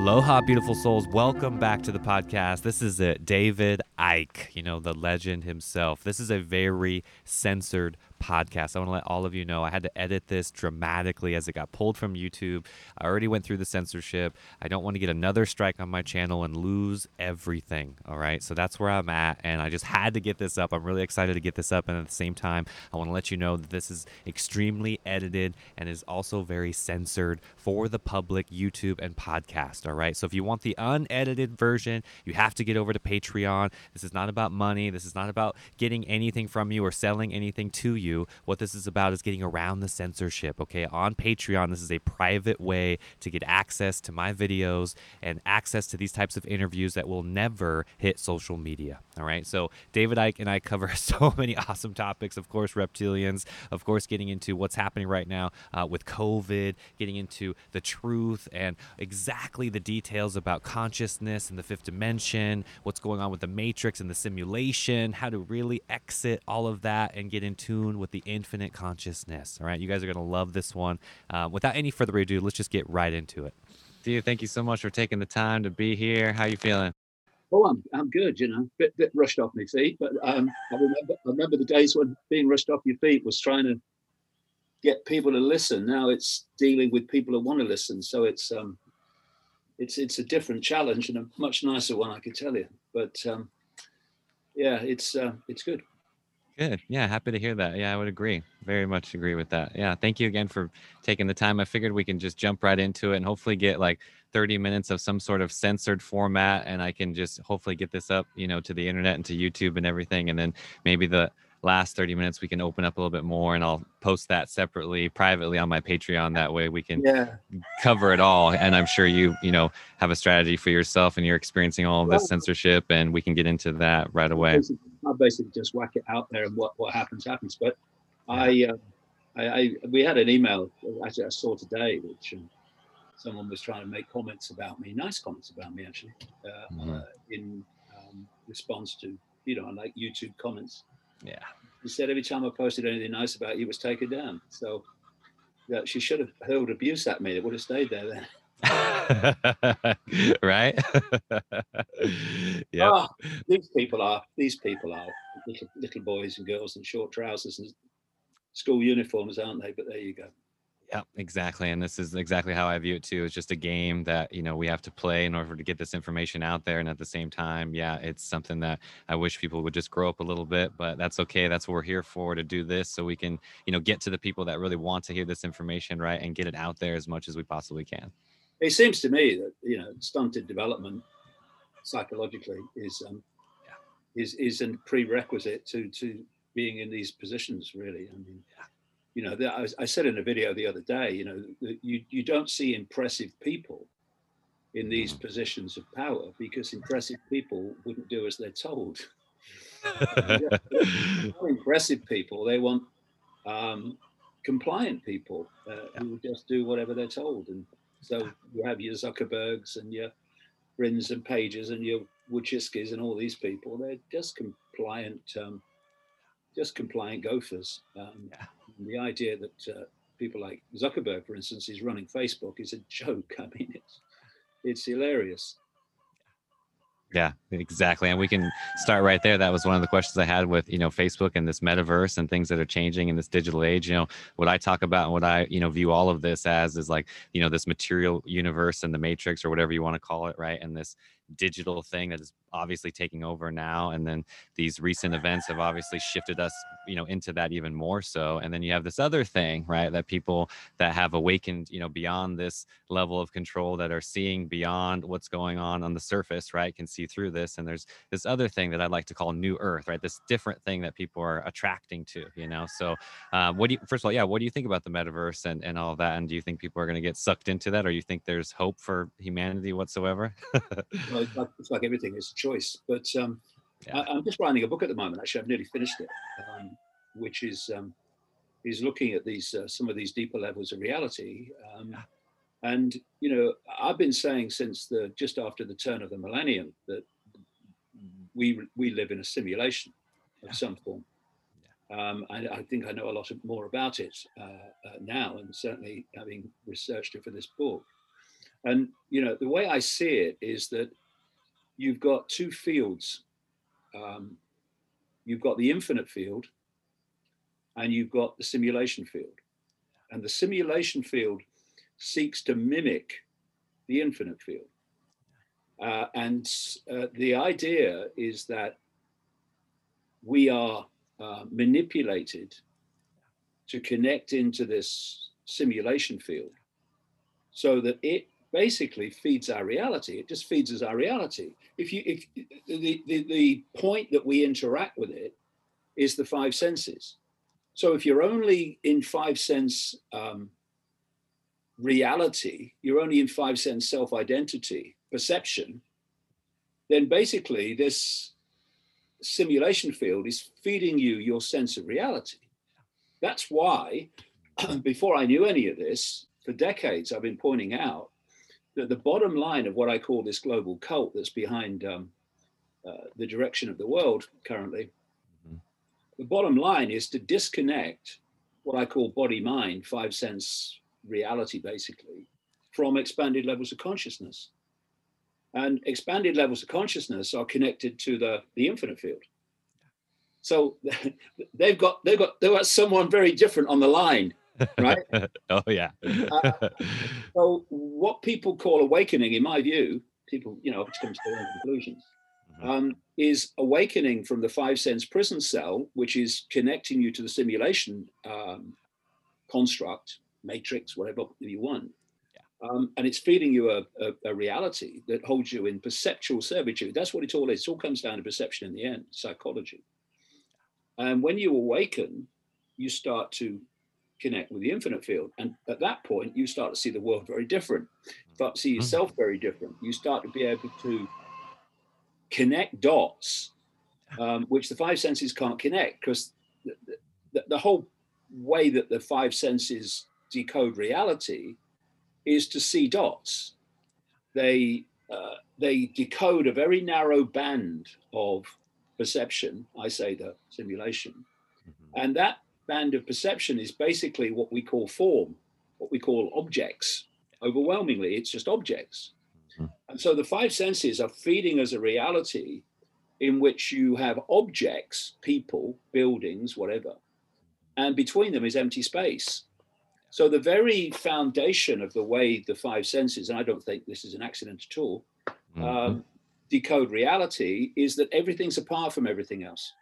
Aloha, beautiful souls. Welcome back to the podcast. This is it, David Icke, you know, the legend himself. This is a very censored podcast. I want to let all of you know I had to edit this dramatically as it got pulled from YouTube. I already went through the censorship. I don't want to get another strike on my channel and lose everything. All right. So that's where I'm at. And I just had to get this up. I'm really excited to get this up. And at the same time, I want to let you know that this is extremely edited and is also very censored for the public YouTube and podcast. All right. So if you want the unedited version, you have to get over to Patreon. This is not about money. This is not about getting anything from you or selling anything to you you. What this is about is getting around the censorship, okay? On Patreon, this is a private way to get access to my videos and access to these types of interviews that will never hit social media, all right? So, David Icke and I cover so many awesome topics. Of course, reptilians, of course, getting into what's happening right now uh, with COVID, getting into the truth and exactly the details about consciousness and the fifth dimension, what's going on with the matrix and the simulation, how to really exit all of that and get in tune with the infinite consciousness. All right, you guys are going to love this one. Uh, without any further ado, let's just get right into it. Steve, thank you so much for taking the time to be here. How you feeling? Oh, I'm, I'm good, you know, bit, bit rushed off my feet, but um, I remember I remember the days when being rushed off your feet was trying to get people to listen. Now it's dealing with people who want to listen, so it's um, it's it's a different challenge and a much nicer one, I can tell you. But um, yeah, it's uh, it's good. Good. Yeah, happy to hear that. Yeah, I would agree. Very much agree with that. Yeah, thank you again for taking the time. I figured we can just jump right into it and hopefully get like 30 minutes of some sort of censored format and I can just hopefully get this up, you know, to the internet and to YouTube and everything and then maybe the last 30 minutes we can open up a little bit more and I'll post that separately privately on my Patreon that way we can yeah. cover it all and I'm sure you you know have a strategy for yourself and you're experiencing all this censorship and we can get into that right away. I basically just whack it out there and what what happens happens but I uh, I, I, we had an email actually I saw today which um, someone was trying to make comments about me nice comments about me actually uh, mm-hmm. uh, in um, response to you know like YouTube comments yeah. He said every time I posted anything nice about you it was taken down. So she should have hurled abuse at me. It would have stayed there then. right? yeah. Oh, these people are these people are little, little boys and girls in short trousers and school uniforms, aren't they? But there you go. Yeah, exactly. And this is exactly how I view it too. It's just a game that, you know, we have to play in order to get this information out there. And at the same time, yeah, it's something that I wish people would just grow up a little bit, but that's okay. That's what we're here for to do this so we can, you know, get to the people that really want to hear this information, right? And get it out there as much as we possibly can. It seems to me that, you know, stunted development psychologically is um yeah. is is a prerequisite to to being in these positions really. I mean yeah you know, I, I, said in a video the other day, you know, you, you don't see impressive people in these mm. positions of power because impressive people wouldn't do as they're told. impressive people, they want um, compliant people uh, who just do whatever they're told. And so you have your Zuckerbergs and your Brins and Pages and your Wojcicki's and all these people. They're just compliant, um, just compliant gophers. Um, yeah the idea that uh, people like Zuckerberg, for instance, is running Facebook is a joke. I mean, it's it's hilarious. Yeah, exactly. And we can start right there. That was one of the questions I had with, you know, Facebook and this metaverse and things that are changing in this digital age. You know, what I talk about and what I, you know, view all of this as is like, you know, this material universe and the matrix or whatever you want to call it, right? And this digital thing that is obviously taking over now and then these recent events have obviously shifted us you know into that even more so and then you have this other thing right that people that have awakened you know beyond this level of control that are seeing beyond what's going on on the surface right can see through this and there's this other thing that i'd like to call new earth right this different thing that people are attracting to you know so um, what do you first of all yeah what do you think about the metaverse and, and all that and do you think people are going to get sucked into that or you think there's hope for humanity whatsoever? Well, it's, like, it's like everything it's choice. But um, yeah. I, am just writing a book at the moment. Actually, I've nearly finished it, um, which is um, is looking at these uh, some of these deeper levels of reality. Um, yeah. And you know, I've been saying since the just after the turn of the millennium that we we live in a simulation of some form. Um, I, I, think I know a lot more about it uh, uh, now, and certainly having researched it for this book. And you know, the way I see it is that you've got two fields. Um, you've got the infinite field, and you've got the simulation field. And the simulation field seeks to mimic the infinite field. Uh, and uh, the idea is that we are uh, manipulated to connect into this simulation field so that it basically feeds our reality. It just feeds us our reality. If you if the, the the point that we interact with it is the five senses. So if you're only in five sense um, reality you're only in five sense self-identity perception then basically this simulation field is feeding you your sense of reality. That's why, before I knew any of this, for decades I've been pointing out that the bottom line of what I call this global cult that's behind um, uh, the direction of the world currently, mm-hmm. the bottom line is to disconnect what I call body mind, five sense reality basically, from expanded levels of consciousness. And expanded levels of consciousness are connected to the, the infinite field. So they've got they've got they've got someone very different on the line, right? oh yeah. uh, so what people call awakening, in my view, people you know come to their own conclusions, mm-hmm. um, is awakening from the five sense prison cell, which is connecting you to the simulation um, construct, matrix, whatever you want, um, and it's feeding you a, a, a, reality that holds you in perceptual servitude. That's what it all is. It all comes down to perception in the end, psychology. And when you awaken, you start to connect with the infinite field. And at that point, you start to see the world very different, start to see mm-hmm. yourself very different. You start to be able to connect dots, um, which the five senses can't connect because the, the, the whole way that the five senses decode reality is to see dots. They uh, they decode a very narrow band of perception. I say the simulation, mm-hmm. and that band of perception is basically what we call form, what we call objects. Overwhelmingly, it's just objects. Mm-hmm. And so the five senses are feeding us a reality in which you have objects, people, buildings, whatever, and between them is empty space. So the very foundation of the way the five senses, and I don't think this is an accident at all, mm-hmm. um, decode reality is that everything's apart from everything else.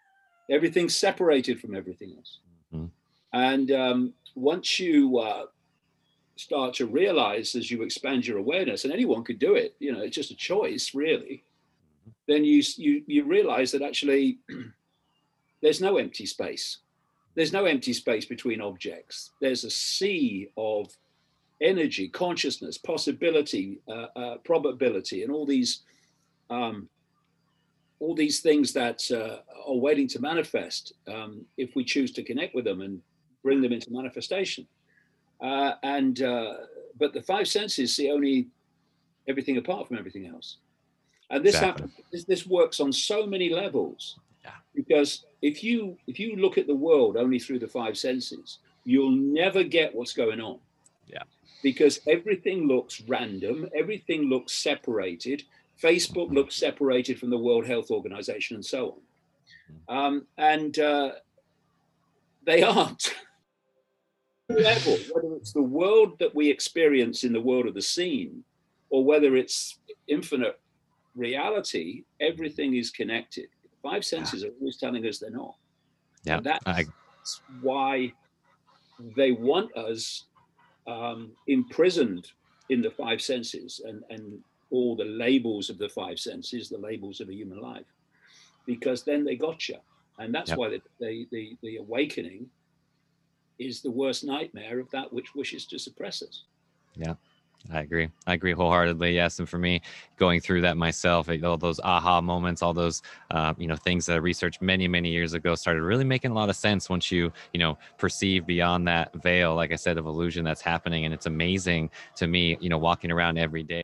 Everything's separated from everything else. Mm-hmm. And um, once you uh, start to realize as you expand your awareness, and anyone could do it, you know, it's just a choice, really. Mm-hmm. Then you you you realize that actually there's no empty space there's no empty space between objects. There's a sea of energy, consciousness, possibility, uh, uh, probability, and all these um, all these things that uh, are waiting to manifest um, if we choose to connect with them and bring them into manifestation. Uh, and uh, but the five senses see only everything apart from everything else, and this exactly. happens. This, this works on so many levels yeah. because if you if you look at the world only through the five senses you'll never get what's going on yeah because everything looks random everything looks separated facebook looks separated from the world health organization and so on mm-hmm. um, and uh, they aren't level whether it's the world that we experience in the world of the scene or whether it's infinite reality everything is connected Five senses yeah. are always telling us they're not. Yeah, that's I... why they want us um, imprisoned in the five senses and, and all the labels of the five senses, the labels of a human life, because then they got you. And that's yep. why the, the, the, the awakening is the worst nightmare of that which wishes to suppress us. Yeah. I agree. I agree wholeheartedly. Yes, and for me, going through that myself, all those aha moments, all those uh, you know things that I researched many, many years ago, started really making a lot of sense once you you know perceive beyond that veil, like I said, of illusion that's happening, and it's amazing to me, you know, walking around every day,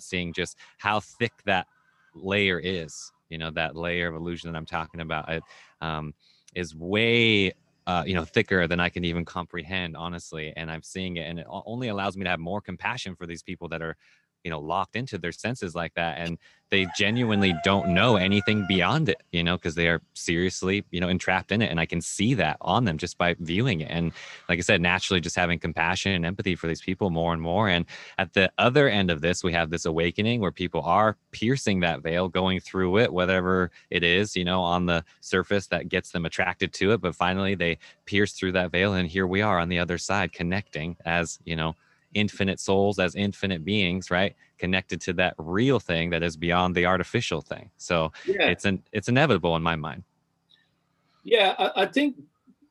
seeing just how thick that layer is. You know, that layer of illusion that I'm talking about it, um, is way uh, you know, thicker than I can even comprehend, honestly. And I'm seeing it, and it only allows me to have more compassion for these people that are you know locked into their senses like that and they genuinely don't know anything beyond it you know because they are seriously you know entrapped in it and i can see that on them just by viewing it and like i said naturally just having compassion and empathy for these people more and more and at the other end of this we have this awakening where people are piercing that veil going through it whatever it is you know on the surface that gets them attracted to it but finally they pierce through that veil and here we are on the other side connecting as you know infinite souls as infinite beings right connected to that real thing that is beyond the artificial thing so yeah. it's an it's inevitable in my mind yeah i, I think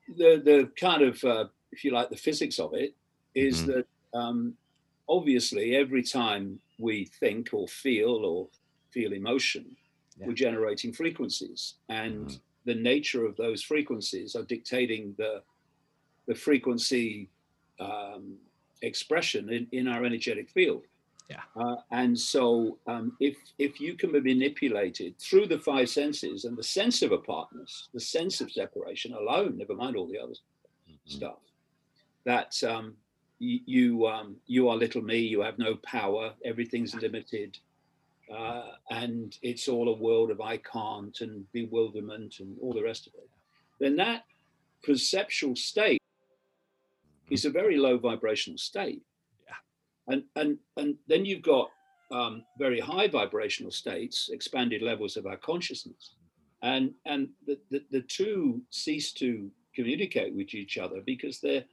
the the kind of uh, if you like the physics of it is mm-hmm. that um, obviously every time we think or feel or feel emotion yeah. we're generating frequencies and mm-hmm. the nature of those frequencies are dictating the the frequency um, expression in, in our energetic field. Yeah. Uh, and so um, if if you can be manipulated through the five senses and the sense of apartness, the sense of separation alone, never mind all the other mm-hmm. stuff, that um, you you, um, you are little me, you have no power, everything's limited, uh, and it's all a world of I can't and bewilderment and all the rest of it. Then that perceptual state is a very low vibrational state. Yeah. And and and then you've got um, very high vibrational states, expanded levels of our consciousness, and and the, the, the two cease to communicate with each other because their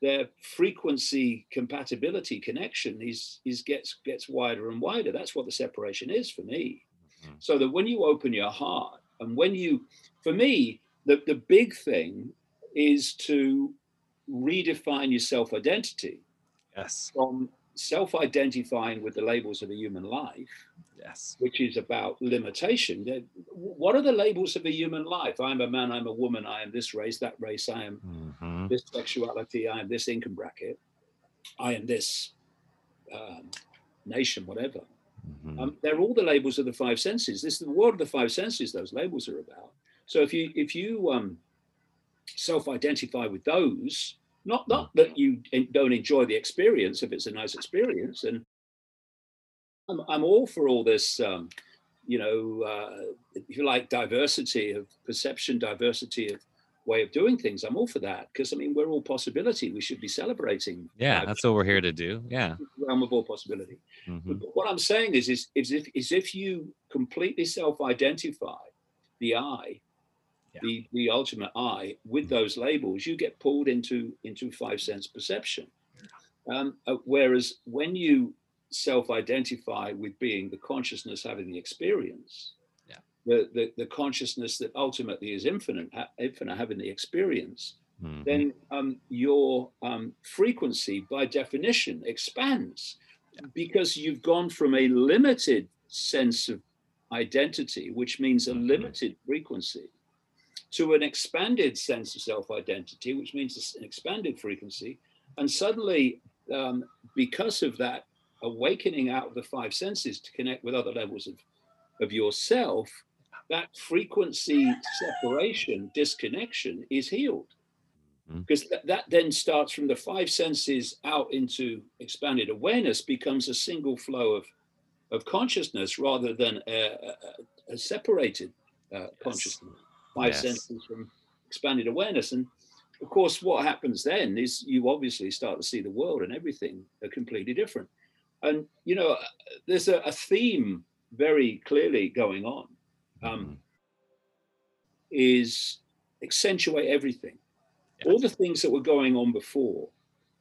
their frequency compatibility connection is is gets gets wider and wider. That's what the separation is for me. Mm-hmm. So that when you open your heart and when you, for me, the, the big thing is to redefine your self identity. Yes. From self identifying with the labels of a human life. Yes. Which is about limitation. What are the labels of a human life? I'm a man, I'm a woman, I am this race, that race, I am mm-hmm. this sexuality, I am this income bracket, I am this um, nation, whatever. Mm-hmm. Um, they're all the labels of the five senses. This is the world of the five senses. Those labels are about. So if you if you um, self-identify with those not not that you don't enjoy the experience if it's a nice experience and i'm, I'm all for all this um, you know uh, if you like diversity of perception diversity of way of doing things. I'm all for that because i mean we're all possibility. We should be celebrating yeah that's what we're here to do. Yeah. realm of all possibility. Mm-hmm. but what i'm saying is, is is if is if you completely self-identify the i yeah. the the ultimate I with mm. those labels, you get pulled into into five sense perception. Um, uh, whereas when you self-identify with being the consciousness having the experience, yeah. the, the the consciousness that ultimately is infinite, infinite having the experience, mm-hmm. then um, your um, frequency by definition expands yeah. because you've gone from a limited sense of identity, which means a mm-hmm. limited frequency, to an expanded sense of self identity, which means an expanded frequency. And suddenly, um, because of that awakening out of the five senses to connect with other levels of, of yourself, that frequency separation, disconnection is healed. Mm-hmm. Because th- that then starts from the five senses out into expanded awareness, becomes a single flow of, of consciousness rather than a, a, a separated uh, yes. consciousness five yes. senses from expanded awareness. And of course, what happens then is you obviously start to see the world and everything are completely different. And you know, there's a, a theme very clearly going on. Um, mm-hmm. Is accentuate everything. All the things that were going on before,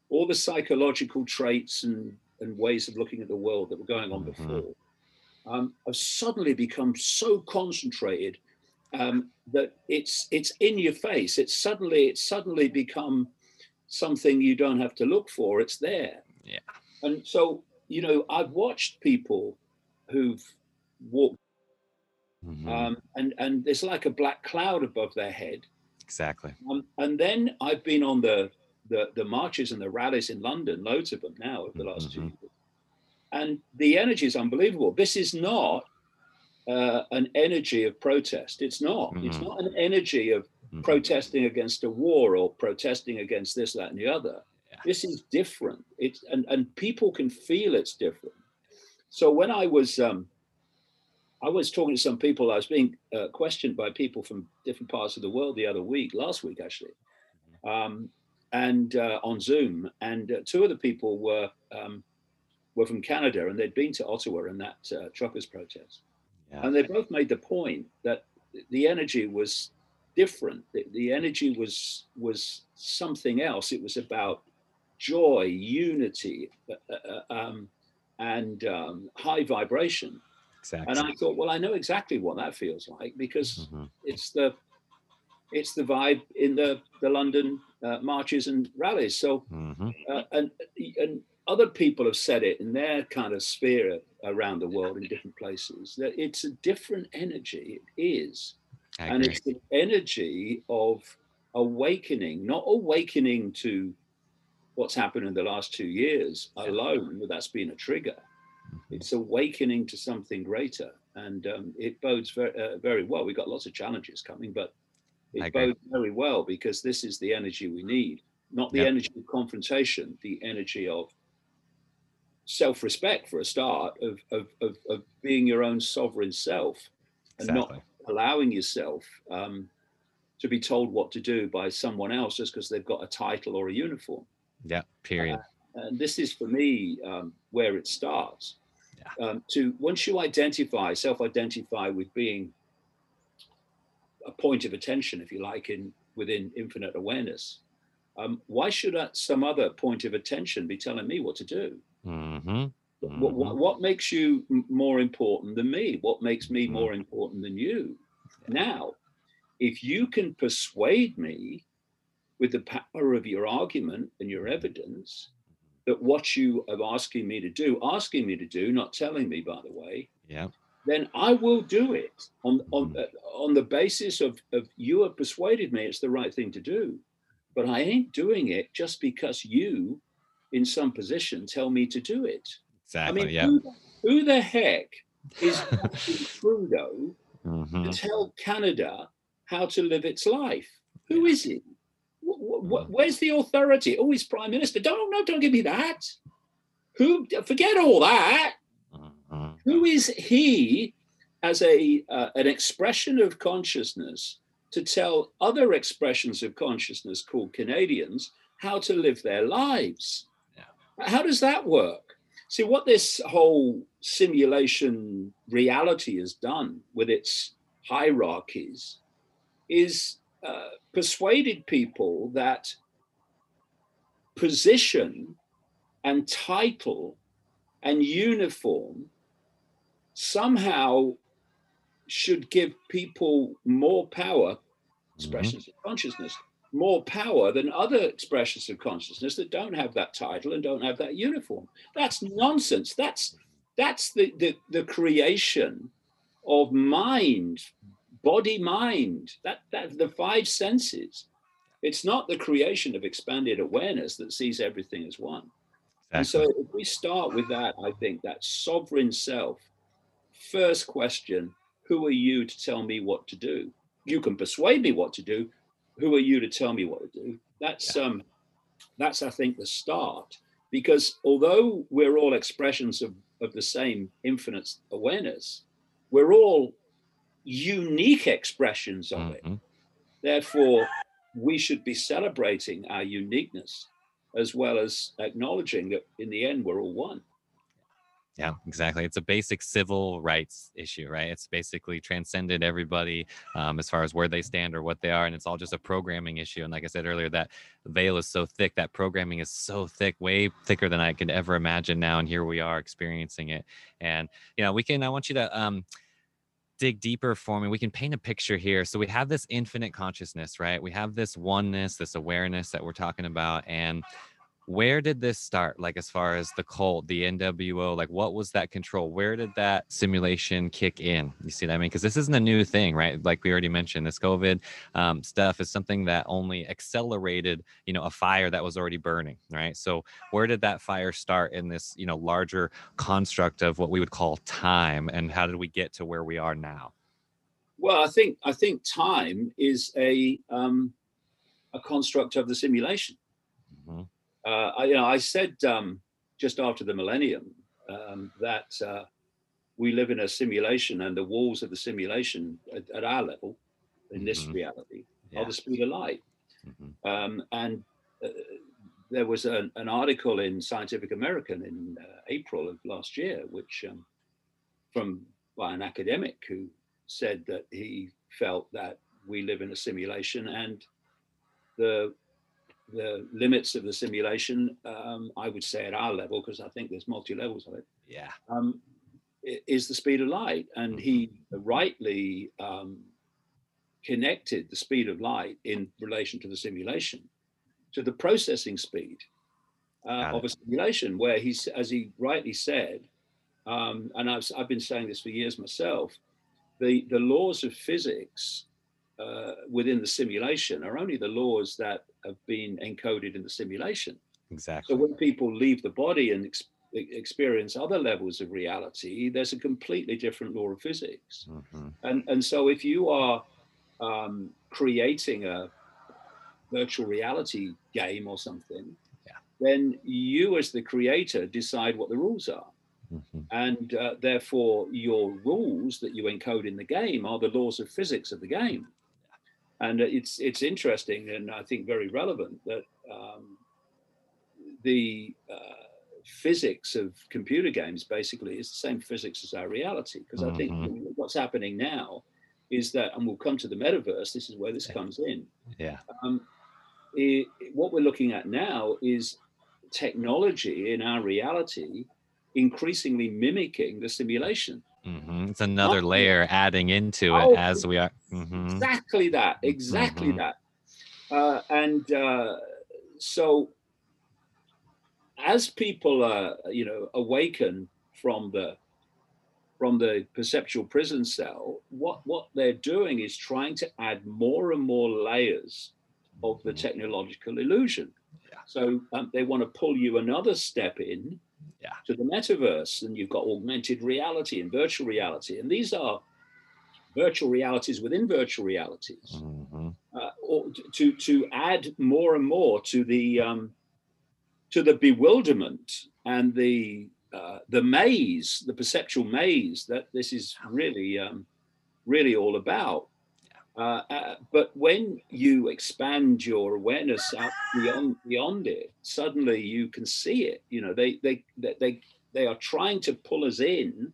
all the psychological traits and, and ways of looking at the world that were going on mm-hmm. before, um, have suddenly become so concentrated um, that it's it's in your face. It's suddenly it's suddenly become something you don't have to look for. It's there. Yeah. And so you know, I've watched people who've walked, mm-hmm. um, and and it's like a black cloud above their head. Exactly. Um, and then I've been on the, the the marches and the rallies in London, loads of them now over the last mm-hmm. two years, and the energy is unbelievable. This is not uh, an energy of protest. It's not. Mm-hmm. It's not an energy of Mhm. protesting against a war or protesting against this, that, and the other. Yeah. This is different. It's and, and people can feel it's different. So when I was um, I was talking to some people, I was being uh, questioned by people from different parts of the world the other week, last week actually, um, and uh, on Zoom, and uh, two of the people were um, were from Canada, and they'd been to Ottawa in that uh, truckers protest. Yeah. And they both made the point that the energy was different. The, the energy was was something else. It was about joy, unity, uh, uh, um, and um, high vibration. Exactly. And I thought, well, I know exactly what that feels like because Mhm. it's the it's the vibe in the the London uh, marches and rallies. So Mhm. uh, and and other people have said it in their kind of sphere around the world in different places that it's a different energy. It is, and it's the energy of awakening, not awakening to what's happened in the last two years alone. but That's been a trigger. It's awakening to something greater, and um, it bodes very, uh, very well. We've got lots of challenges coming, but it bodes very well because this is the energy we need, not the Yep. energy of confrontation, the energy of self-respect for a start, of of of, of being your own sovereign self, and Exactly. not allowing yourself um, to be told what to do by someone else just because they've got a title or a uniform Yeah. Period. and this is for me um, where it starts. Um, to once you identify, self-identify with being a point of attention, if you like, in within infinite awareness. Um, why should uh, some other point of attention be telling me what to do? Hmm What, what, what makes you more important than me? What makes me Mhm. more important than you? Now, if you can persuade me with the power of your argument and your evidence that what you are asking me to do, asking me to do, not telling me, by the way, Yeah. then I will do it on on Mhm. uh, on the basis of of you have persuaded me it's the right thing to do, but I ain't doing it just because you, in some position, tell me to do it. Exactly. I mean, yeah. who, who the heck is Trudeau hmm to tell Canada how to live its life? Who is he? Mhm. Where's the authority? Oh, he's prime minister. Don't no, don't give me that. Who? Forget all that. hmm Who is he as a uh, an expression of consciousness to tell other expressions of consciousness called Canadians how to live their lives? How does that work? See, what this whole simulation reality has done with its hierarchies is uh, persuaded people that position and title and uniform somehow should give people more power, expressions of consciousness, more power than other expressions of consciousness that don't have that title and don't have that uniform. That's nonsense. That's that's the the, the creation of mind, body mind, that that the five senses. It's not the creation of expanded awareness that sees everything as one. And so if we start with that, I think that sovereign self, first question, who are you to tell me what to do? You can persuade me what to do. Who are you to tell me what to do? That's um that's I think the start. Because although we're all expressions of, of the same infinite awareness, we're all unique expressions of it. Mhm. Therefore, we should be celebrating our uniqueness as well as acknowledging that in the end we're all one. Yeah, exactly. It's a basic civil rights issue, right? It's basically transcended everybody um, as far as where they stand or what they are, and it's all just a programming issue. And like I said earlier, that veil is so thick, that programming is so thick, way thicker than I could ever imagine now. And here we are experiencing it. And you know, we can. I want you to um, dig deeper for me. We can paint a picture here. So we have this infinite consciousness, right? We have this oneness, this awareness that we're talking about, and where did this start like as far as the cult the nwo like what was that control? Where did that simulation kick in? You see what i mean? Because this isn't a new thing right? Like we already mentioned this covid um, stuff is something that only accelerated you know a fire that was already burning right? So where did that fire start in this you know larger construct of what we would call time and how did we get to where we are now? Well, I think I think time is a um, a construct of the simulation. hmm Uh, I, you know, I said um, just after the millennium um, that uh, we live in a simulation, and the walls of the simulation at, at our level, in this Mhm. reality, Yeah. are the speed of light. hmm Um, and uh, there was an, an article in Scientific American in uh, April of last year, which um, from by an academic who said that he felt that we live in a simulation and the the limits of the simulation, um, I would say at our level, because I think there's multi levels of it, Yeah. um, is the speed of light. And he rightly um, connected the speed of light in relation to the simulation to the processing speed uh, of a simulation, where he's, as he rightly said, um, and I've, I've been saying this for years myself, the, the laws of physics uh, within the simulation are only the laws that have been encoded in the simulation. Exactly. So when people leave the body and ex- experience other levels of reality, there's a completely different law of physics. hmm And and so if you are um, creating a virtual reality game or something, Yeah. then you as the creator decide what the rules are. hmm And uh, therefore, your rules that you encode in the game are the laws of physics of the game. And it's it's interesting and I think very relevant that um, the uh, physics of computer games basically is the same physics as our reality. Because I think what's happening now is that, and we'll come to the metaverse. This is where this Yeah. comes in Yeah. um, i what we're looking at now is technology in our reality increasingly mimicking the simulation. Hmm It's another Not- layer adding into Oh, it as we are. hmm Exactly that. Exactly Mhm. that. Uh, and uh, so, as people, uh, you know, awaken from the from the perceptual prison cell, what what they're doing is trying to add more and more layers of the Mhm. technological illusion. Yeah. So um, they want to pull you another step in Yeah. to the metaverse, and you've got augmented reality and virtual reality, and these are virtual realities within virtual realities, hmm uh, to to add more and more to the um, to the bewilderment and the uh, the maze, the perceptual maze that this is really um, really all about. Uh, uh, but when you expand your awareness out beyond beyond it, suddenly you can see it. You know, they they they they, they are trying to pull us in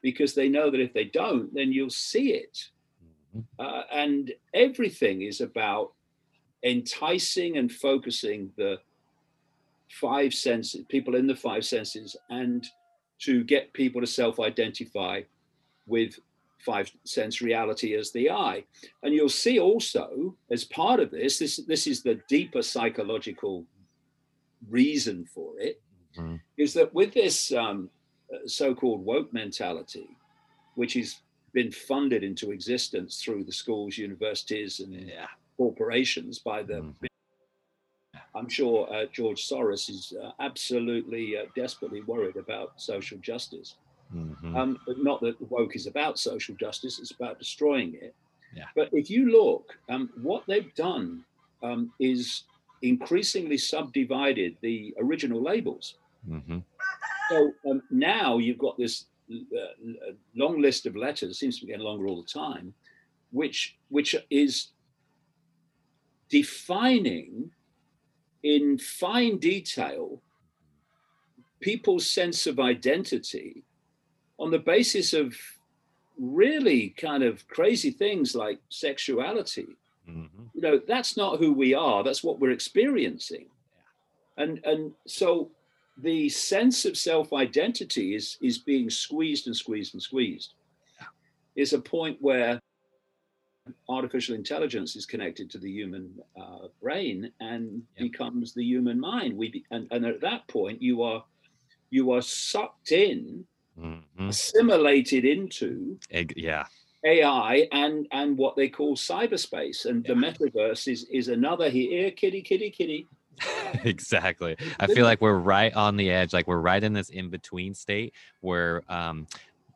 because they know that if they don't, then you'll see it. Mhm. Uh, and everything is about enticing and focusing the five senses, people in the five senses, and to get people to self identify with five sense reality as the eye. And you'll see also, as part of this, this, this is the deeper psychological reason for it, Mhm. is that with this um, so called woke mentality, which has been funded into existence through the schools, universities, and Yeah. corporations by the Mhm. I'm sure uh, George Soros is uh, absolutely uh, desperately worried about social justice. Mhm. Um, but not that woke is about social justice; it's about destroying it. Yeah. But if you look, um, what they've done um, is increasingly subdivided the original labels. Mhm. So um, now you've got this uh, long list of letters, seems to be getting longer all the time, which which is defining in fine detail people's sense of identity on the basis of really kind of crazy things like sexuality Mhm. you know that's not who we are that's what we're experiencing. And and so the sense of self-identity is is being squeezed and squeezed and squeezed. Is a point where artificial intelligence is connected to the human uh, brain and Yep. becomes the human mind. We be, and, and at that point you are you are sucked in Mhm. assimilated into Yeah. AI and and what they call cyberspace, and the metaverse is is another here, kitty, kitty, kitty. exactly. I feel like we're right on the edge. Like we're right in this in between state where um,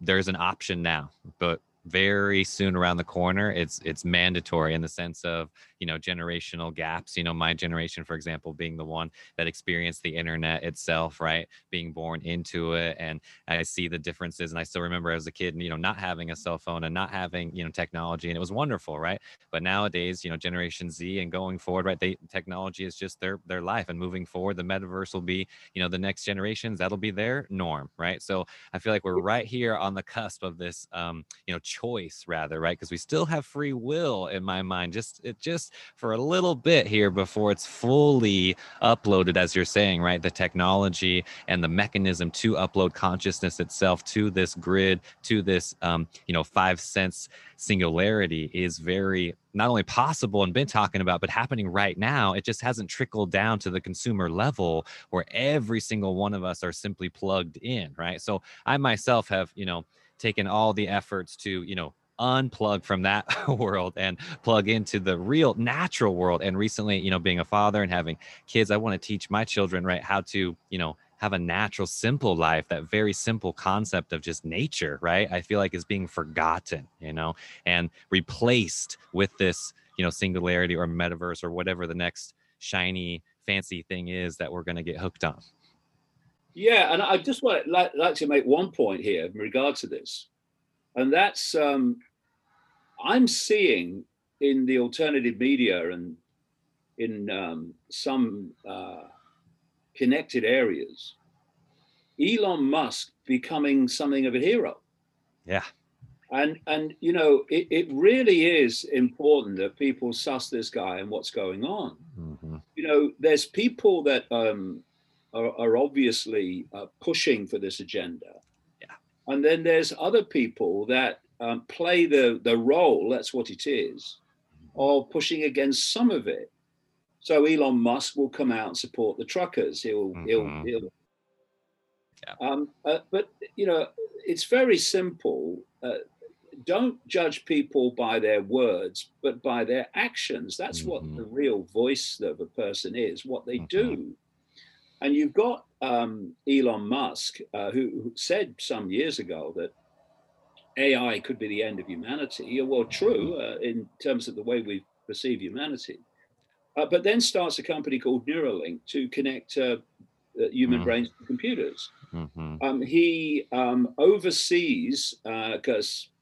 there's an option now, but very soon around the corner it's it's mandatory in the sense of you know generational gaps you know my generation for example being the one that experienced the internet itself right being born into it and i see the differences and i still remember as a kid you know not having a cell phone and not having you know technology and it was wonderful right? But nowadays you know generation z and going forward right they technology is just their their life and moving forward the metaverse will be you know the next generations that'll be their norm right? So i feel like we're right here on the cusp of this um you know choice rather right? Because we still have free will in my mind just it just for a little bit here before it's fully uploaded as you're saying right? The technology and the mechanism to upload consciousness itself to this grid to this um, you know five sense singularity is very not only possible and been talking about but happening right now. It just hasn't trickled down to the consumer level where every single one of us are simply plugged in right? So i myself have you know taken all the efforts to you know unplug from that world and plug into the real natural world. And recently you know being a father and having kids i want to teach my children right how to you know have a natural simple life that very simple concept of just nature right? I feel like is being forgotten you know and replaced with this you know singularity or metaverse or whatever the next shiny fancy thing is that we're going to get hooked on. Yeah and i just want like, like to make one point here in regard to this. And that's um, I'm seeing in the alternative media and in um, some uh, connected areas, Elon Musk becoming something of a hero. Yeah. And and you know it, it really is important that people suss this guy and what's going on. Mm-hmm. You know, there's people that um, are, are obviously uh, pushing for this agenda, yeah. and then there's other people that um, play the, the role, that's what it is, of pushing against some of it. So Elon Musk will come out and support the truckers. He'll, mm-hmm. he'll, he'll. Yeah. Um, uh, but you know, it's very simple. Uh, don't judge people by their words, but by their actions. That's mm-hmm. what the real voice of a person is. What they mm-hmm. do. And you've got um, Elon Musk, uh, who, who, said some years ago that AI could be the end of humanity. Well, true uh, in terms of the way we perceive humanity. Uh, but then starts a company called Neuralink to connect uh, human mm. brains to computers. Mm-hmm. Um, he um, oversees, because uh,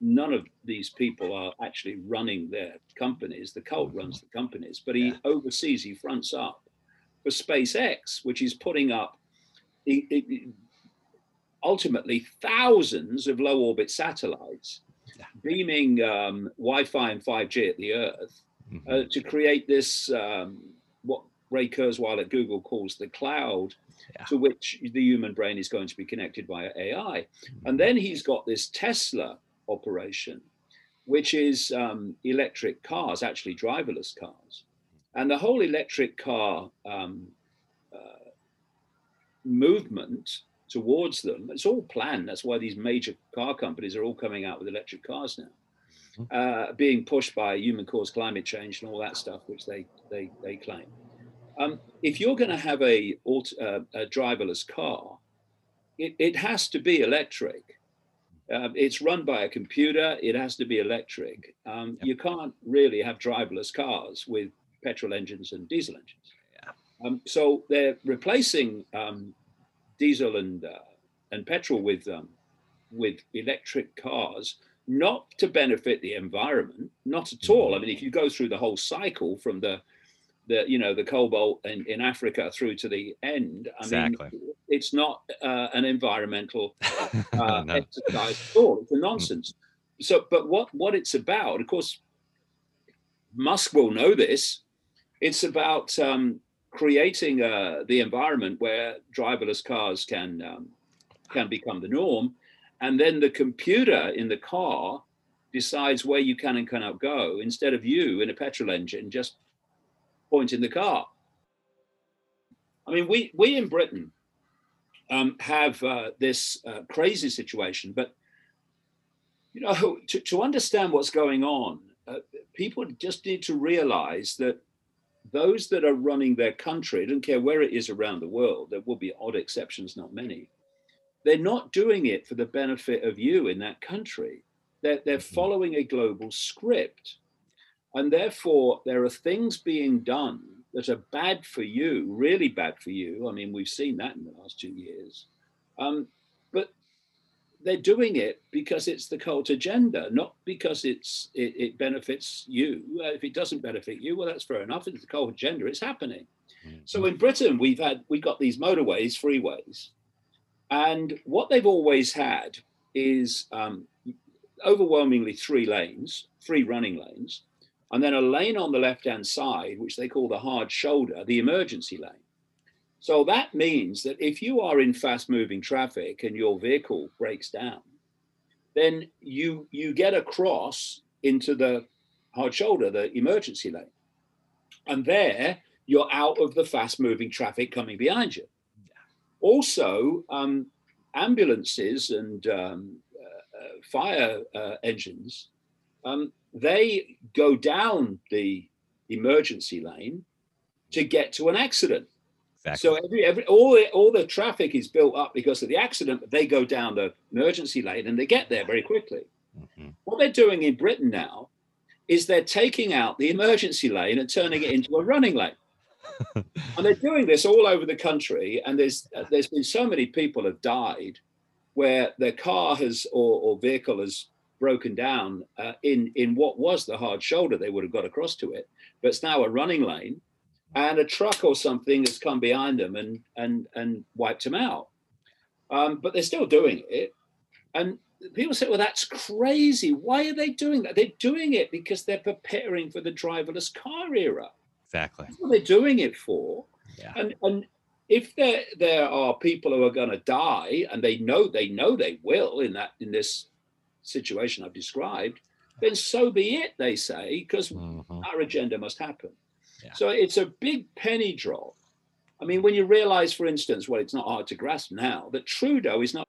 none of these people are actually running their companies, the cult runs mm-hmm. the companies, but he yeah. oversees, he fronts up for SpaceX, which is putting up it, it, ultimately thousands of low orbit satellites beaming um, Wi-Fi and 5G at the Earth mm-hmm. uh, to create this um, what Ray Kurzweil at Google calls the cloud, yeah. to which the human brain is going to be connected via AI. Mm-hmm. And then he's got this Tesla operation, which is um, electric cars, actually driverless cars. And the whole electric car um, uh, movement towards them, it's all planned. That's why these major car companies are all coming out with electric cars now, mm-hmm. uh, being pushed by human caused climate change and all that stuff, which they, they, they claim. Um, if you're going to have a, uh, a, driverless car, it, it has to be electric. Uh, it's run by a computer. It has to be electric. Um, yep. You can't really have driverless cars with petrol engines and diesel engines. Yeah. Um, so they're replacing um, diesel and uh, and petrol with um, with electric cars, not to benefit the environment, not at all. I mean, if you go through the whole cycle from the the you know the cobalt in, in Africa through to the end, I exactly. mean, it's not uh, an environmental uh, no. exercise at all. It's a nonsense. So, but what what it's about, of course, Musk will know this it's about um, creating uh, the environment where driverless cars can um, can become the norm, and then the computer in the car decides where you can and cannot go instead of you in a petrol engine just pointing the car. I mean, we we in Britain um, have uh, this uh, crazy situation, but you know, to, to understand what's going on, uh, people just need to realize that those that are running their country, I don't care where it is around the world, there will be odd exceptions, not many. They're not doing it for the benefit of you in that country. They're, they're Mhm. following a global script. And therefore, there are things being done that are bad for you, really bad for you. I mean, we've seen that in the last two years. Um, they're doing it because it's the cult agenda, not because it's it, it benefits you. Uh, if it doesn't benefit you, well, that's fair enough. It's the cult agenda. It's happening. So in Britain, we've had we've got these motorways, freeways, and what they've always had is um, overwhelmingly three lanes, three running lanes, and then a lane on the left-hand side, which they call the hard shoulder, the emergency lane. So that means that if you are in fast-moving traffic and your vehicle breaks down, then you you get across into the hard shoulder, the emergency lane, and there you're out of the fast-moving traffic coming behind you. Also, um, ambulances and um, uh, uh, fire uh, engines, um, they go down the emergency lane to get to an accident. Exactly. So every, every all the, all the traffic is built up because of the accident, but they go down the emergency lane and they get there very quickly. Mhm. What they're doing in Britain now is they're taking out the emergency lane and turning it into a running lane. and they're doing this all over the country. And there's there's been so many people have died where their car has or, or vehicle has broken down uh, in in what was the hard shoulder. They would have got across to it, but it's now a running lane, and a truck or something has come behind them and and and wiped them out. Um, but they're still doing it, and people say, "Well, that's crazy. Why are they doing that?" They're doing it because they're preparing for the driverless car era. Exactly. That's what they're doing it for. Yeah. And and if there there are people who are going to die, and they know they know they will in that in this situation I've described, then so be it. They say because Mhm. our agenda must happen. Yeah. So it's a big penny drop. I mean, when you realize, for instance, well, it's not hard to grasp now that Trudeau is not.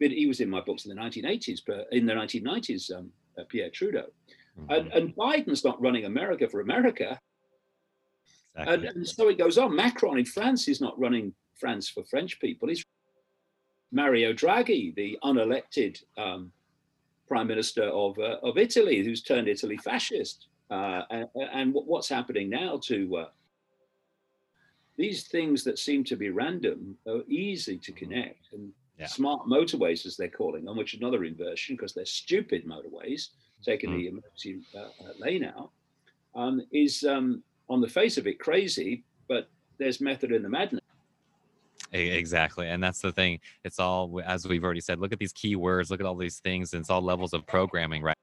but He was in my books in the 1980s, but in the 1990s, um, uh, Pierre Trudeau, and, Mhm. and Biden's not running America for America. And, and so it goes on. Macron in France is not running France for French people. He's Mario Draghi, the unelected um, prime minister of, uh, of Italy, who's turned Italy fascist. Uh, and, and what's happening now to uh, these things that seem to be random are easy to connect. And Yeah. smart motorways, as they're calling them, which is another inversion because they're stupid motorways, taking Mm. the emergency uh, uh, lane out, um, is um, on the face of it crazy, but there's method in the madness. Exactly. And that's the thing. It's all, as we've already said, look at these keywords, look at all these things. And it's all levels of programming, right?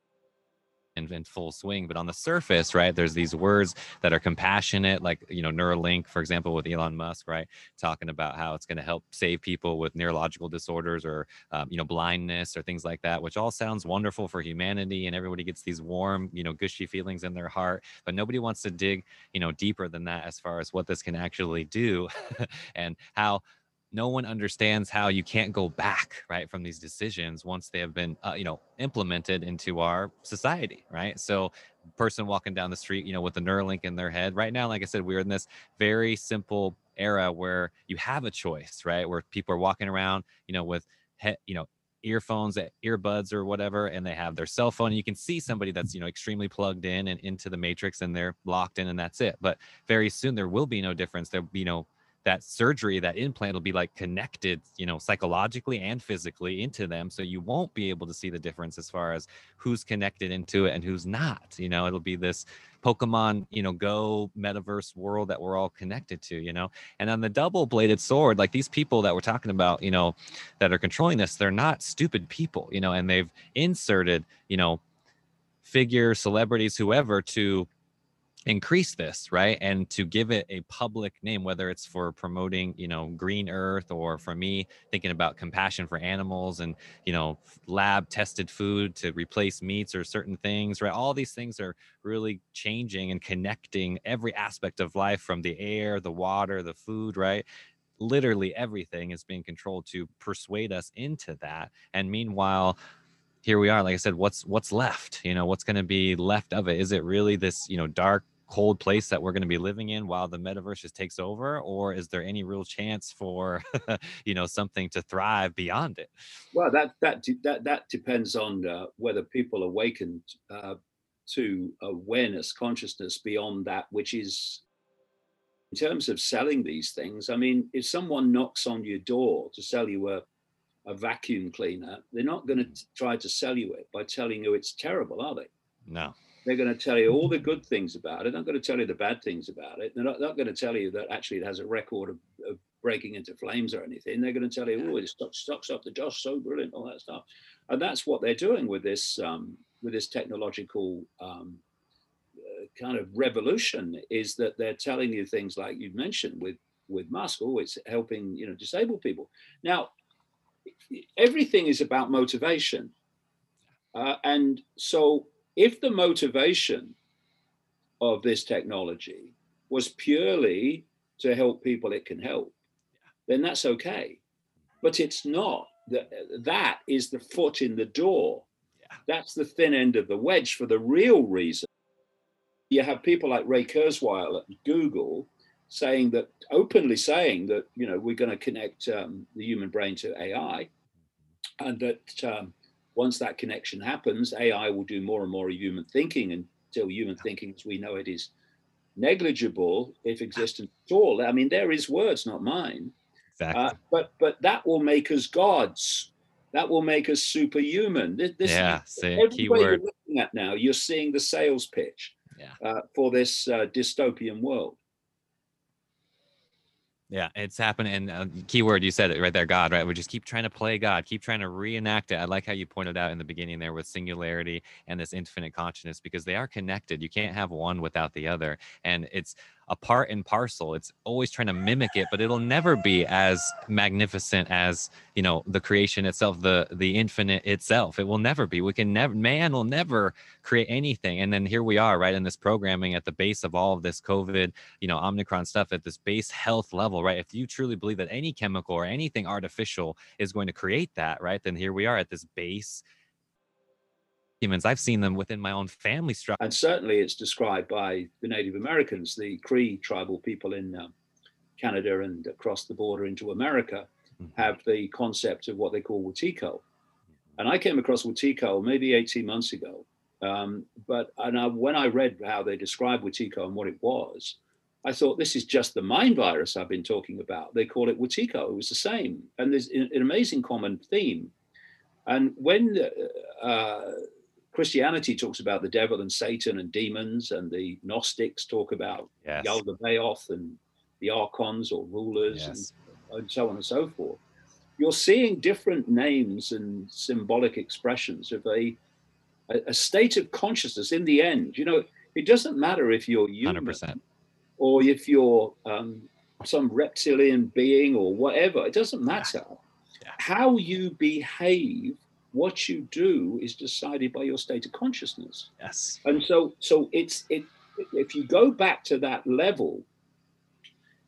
In, in full swing. But on the surface, right, there's these words that are compassionate, like, you know, Neuralink, for example, with Elon Musk, right? Talking about how it's going to help save people with neurological disorders or, um, you know, blindness or things like that, which all sounds wonderful for humanity. And everybody gets these warm, you know, gushy feelings in their heart. But nobody wants to dig, you know, deeper than that as far as what this can actually do and how no one understands how you can't go back right from these decisions once they have been uh, you know implemented into our society right? So person walking down the street you know with the neuralink in their head. Right now like i said we're in this very simple era where you have a choice right? Where people are walking around you know with he- you know earphones earbuds or whatever and they have their cell phone. You can see somebody that's you know extremely plugged in and into the matrix and they're locked in and that's it. But very soon there will be no difference. There'll be no that surgery that implant will be like connected you know psychologically and physically into them so you won't be able to see the difference as far as who's connected into it and who's not you know? It'll be this pokemon you know go metaverse world that we're all connected to you know? And on the double bladed sword like these people that we're talking about you know that are controlling this they're not stupid people you know? And they've inserted you know figures celebrities whoever to increase this right and to give it a public name whether it's for promoting you know green earth or for me thinking about compassion for animals and you know lab tested food to replace meats or certain things right? All these things are really changing and connecting every aspect of life from the air the water the food right? Literally everything is being controlled to persuade us into that and meanwhile here we are like i said what's what's left? You know what's going to be left of it? Is it really this you know dark cold place that we're going to be living in while the metaverse just takes over or is there any real chance for you know something to thrive beyond it? Well that that that that depends on uh, whether people awaken uh, to awareness consciousness beyond that which is in terms of selling these things i mean if someone knocks on your door to sell you a a vacuum cleaner they're not going to try to sell you it by telling you it's terrible are they? No they're going to tell you all the good things about it. They're not going to tell you the bad things about it. They're not, not going to tell you that actually it has a record of, of breaking into flames or anything. They're going to tell you, oh, it sucks up the Josh, so brilliant, all that stuff. And that's what they're doing with this um, with this technological um, uh, kind of revolution. Is that they're telling you things like you mentioned with with Musk, oh, it's helping you know disabled people. Now, everything is about motivation, uh, and so if the motivation of this technology was purely to help people it can help, then that's okay. But it's not. That, that is the foot in the door. That's the thin end of the wedge for the real reason. You have people like Ray Kurzweil at Google saying that, openly saying that, you know, we're going to connect um, the human brain to AI and that um, once that connection happens, AI will do more and more human thinking until human thinking as we know it is negligible, if existent at all. I mean, they're words, not mine. Exactly. Uh, but but that will make us gods. That will make us superhuman. This, this yeah, say keyword. You're looking at now, you're seeing the sales pitch yeah. uh, for this uh, dystopian world. Yeah, it's happening. And uh, keyword, you said it right there, God, right? We just keep trying to play God, keep trying to reenact it. I like how you pointed out in the beginning there with singularity and this infinite consciousness because they are connected. You can't have one without the other. And it's a part and parcel. It's always trying to mimic it, but it'll never be as magnificent as you know the creation itself, the the infinite itself. It will never be. We can never man will never create anything. And then here we are, right in this programming at the base of all of this COVID, you know, Omicron stuff at this base health level, right? If you truly believe that any chemical or anything artificial is going to create that, right? Then here we are at this base humans. I've seen them within my own family structure. And certainly it's described by the Native Americans, the Cree tribal people in uh, Canada and across the border into America mm-hmm. have the concept of what they call Wetiko. And I came across Wetiko maybe 18 months ago. Um, but and I, when I read how they described Wetiko and what it was, I thought this is just the mind virus I've been talking about. They call it Wetiko. It was the same. And there's an amazing common theme. And when uh, Christianity talks about the devil and Satan and demons, and the Gnostics talk about yes. Yaldabaoth and the archons or rulers yes. and, and, so on and so forth. You're seeing different names and symbolic expressions of a, a, a state of consciousness in the end. You know, it doesn't matter if you're human 100%. or if you're um, some reptilian being or whatever. It doesn't matter. Yeah. Yeah. How you behave what you do is decided by your state of consciousness. Yes. And so so it's it if you go back to that level,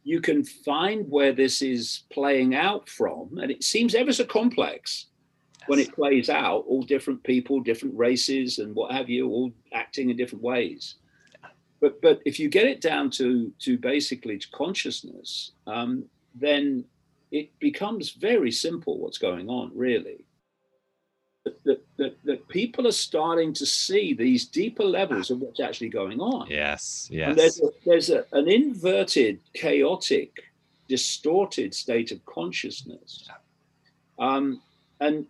you can find where this is playing out from. And it seems ever so complex yes. when it plays out, all different people, different races, and what have you, all acting in different ways. But but if you get it down to to basically to consciousness, um, then it becomes very simple what's going on, really that, that, that people are starting to see these deeper levels of what's actually going on. Yes, yes. And there's, a, there's a, an inverted, chaotic, distorted state of consciousness. Um, and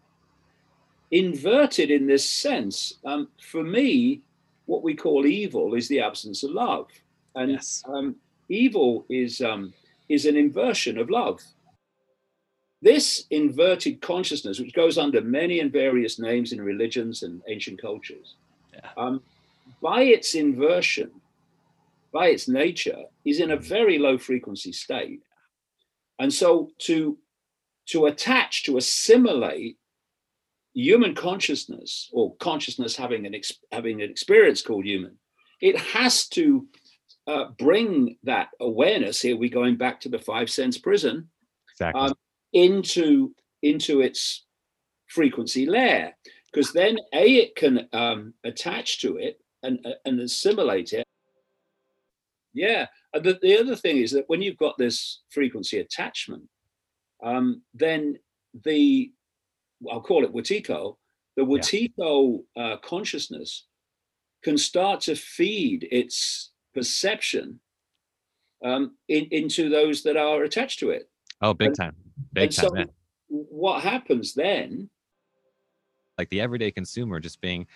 inverted in this sense, um, for me, what we call evil is the absence of love. And yes. um, evil is, um, is an inversion of love. This inverted consciousness, which goes under many and various names in religions and ancient cultures, yeah. um, by its inversion, by its nature, is in a very low frequency state. And so to, to attach, to assimilate human consciousness or consciousness having an, ex- having an experience called human, it has to uh, bring that awareness. Here we're going back to the five sense prison. Exactly. Um, into into its frequency layer because then a it can um, attach to it and and assimilate it Yeah. And the, the other thing is that when you've got this frequency attachment, um, then the, I'll call it Wetiko, the Wetiko uh, consciousness can start to feed its perception um, in, into those that are attached to it. Oh, big time. Big time. So what happens then? Like the everyday consumer just being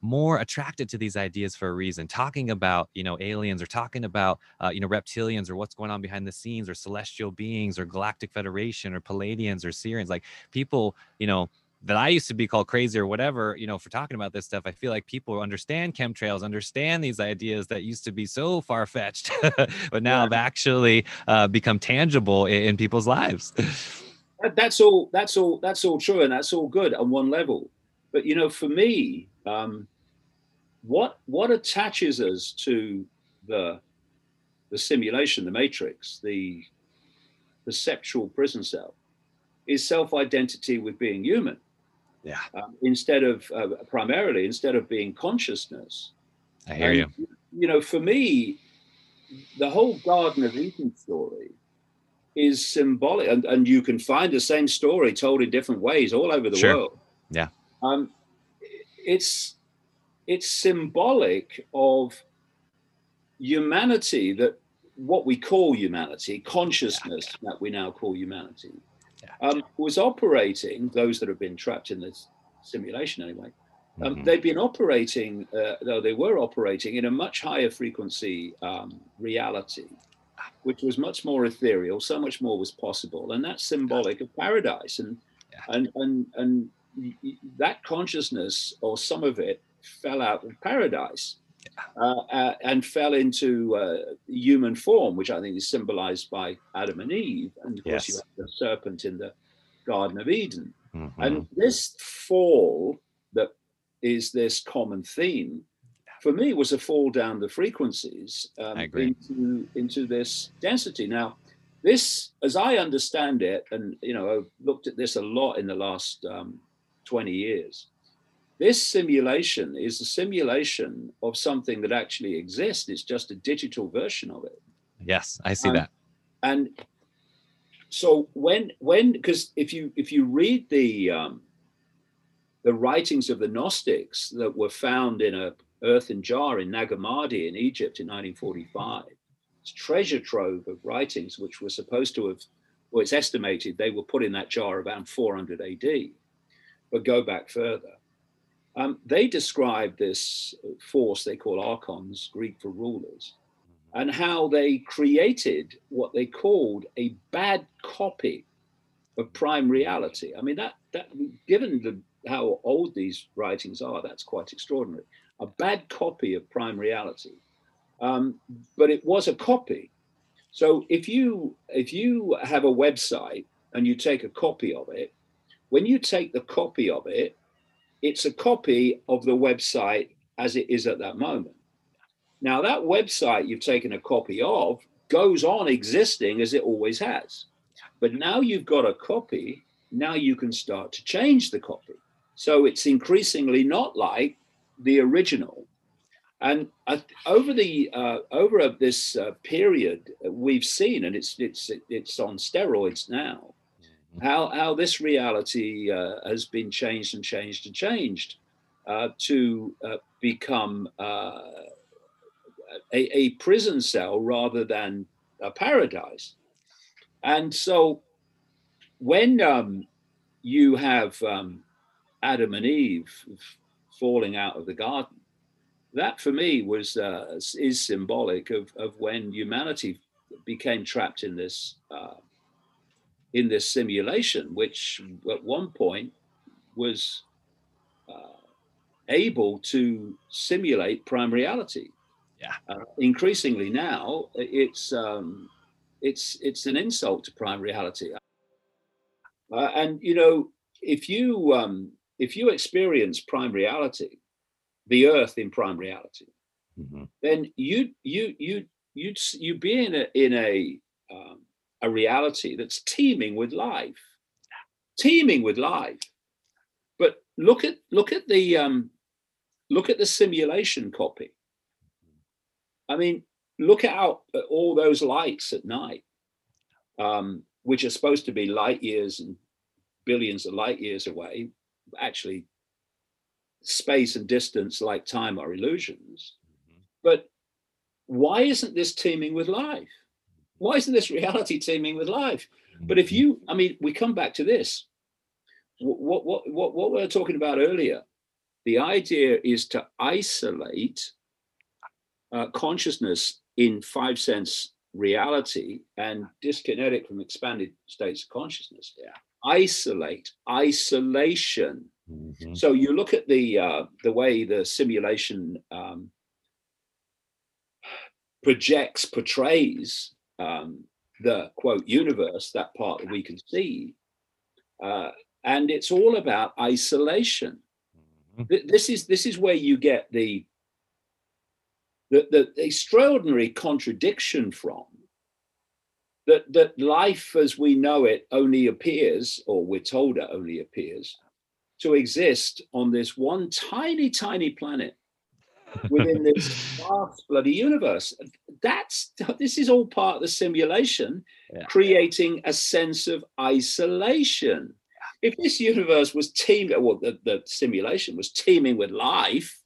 more attracted to these ideas for a reason talking about you know aliens or talking about uh, you know reptilians or what's going on behind the scenes or celestial beings or galactic federation or Pleiadians or Sirians like people you know that I used to be called crazy or whatever, you know, for talking about this stuff. I feel like people understand chemtrails, understand these ideas that used to be so far fetched, but now yeah. have actually uh, become tangible in, in people's lives. that's all. That's all. That's all true, and that's all good on one level. But you know, for me, um, what what attaches us to the the simulation, the matrix, the perceptual prison cell, is self-identity with being human. Yeah. Um, instead of uh, primarily, instead of being consciousness. I hear and, you. You know, for me, the whole Garden of Eden story is symbolic, and, and you can find the same story told in different ways all over the sure. world. Yeah. Um, it's it's symbolic of humanity that what we call humanity, consciousness yeah. that we now call humanity, yeah. um, was operating. Those that have been trapped in this simulation, anyway, um, mm-hmm. they've been operating, uh, though they were operating in a much higher frequency um, reality, which was much more ethereal. So much more was possible, and that's symbolic of paradise. And yeah. and and and that consciousness or some of it fell out of paradise uh, uh, and fell into uh, human form, which I think is symbolized by Adam and Eve. And of yes. course, you have the serpent in the Garden of Eden. Mm-hmm. And this fall that is this common theme for me was a fall down the frequencies um, into into this density. Now, this, as I understand it, and you know, I've looked at this a lot in the last um, 20 years. This simulation is a simulation of something that actually exists. It's just a digital version of it. Yes, I see that. And so when when because if you if you read the um, the writings of the Gnostics that were found in a earthen jar in Nag Hammadi in Egypt in 1945, it's treasure trove of writings which were supposed to have, well, it's estimated they were put in that jar around 400 AD but go back further. Um, they describe this force they call archons, Greek for rulers, and how they created what they called a bad copy of prime reality. I mean, that that given the, how old these writings are, that's quite extraordinary. A bad copy of prime reality, um, but it was a copy. So if you if you have a website and you take a copy of it, when you take the copy of it, it's a copy of the website as it is at that moment. Now, that website you've taken a copy of goes on existing as it always has. But now you've got a copy, now you can start to change the copy. So it's increasingly not like the original. And uh, over the uh, over this uh, period, we've seen, and it's it's it's on steroids now how how this reality uh, has been changed and changed and changed uh, to uh, become uh, a, a, prison cell rather than a paradise. And so, when um, you have um, Adam and Eve falling out of the garden, that for me was uh, is symbolic of of when humanity became trapped in this uh, in this simulation, which at one point was uh, able to simulate prime reality. Yeah. Uh, increasingly now, it's um, it's it's an insult to prime reality. Uh, and you know, if you um, if you experience prime reality, the Earth in prime reality, mm-hmm. then you you you you you'd be in a in a um, a reality that's teeming with life, teeming with life. But look at look at the um, look at the simulation copy. I mean, look out at all those lights at night, um, which are supposed to be light years and billions of light years away. Actually, space and distance, like time, are illusions. Mm-hmm. But why isn't this teeming with life? Why isn't this reality teeming with life? But if mm-hmm. you, I mean, we come back to this. What what what what we were talking about earlier. The idea is to isolate uh, consciousness in five sense reality and disconnect it from expanded states of consciousness. Yeah. Isolate, isolation. Mm-hmm. So you look at the uh, the way the simulation um, projects, portrays um, the quote universe, that part that we can see, uh, and it's all about isolation. Mm-hmm. This is this is where you get the the, the extraordinary contradiction from that that life as we know it only appears, or we're told it only appears, to exist on this one tiny, tiny planet within this vast bloody universe. That's this is all part of the simulation, yeah. creating a sense of isolation. If this universe was teeming, well, the, the simulation was teeming with life,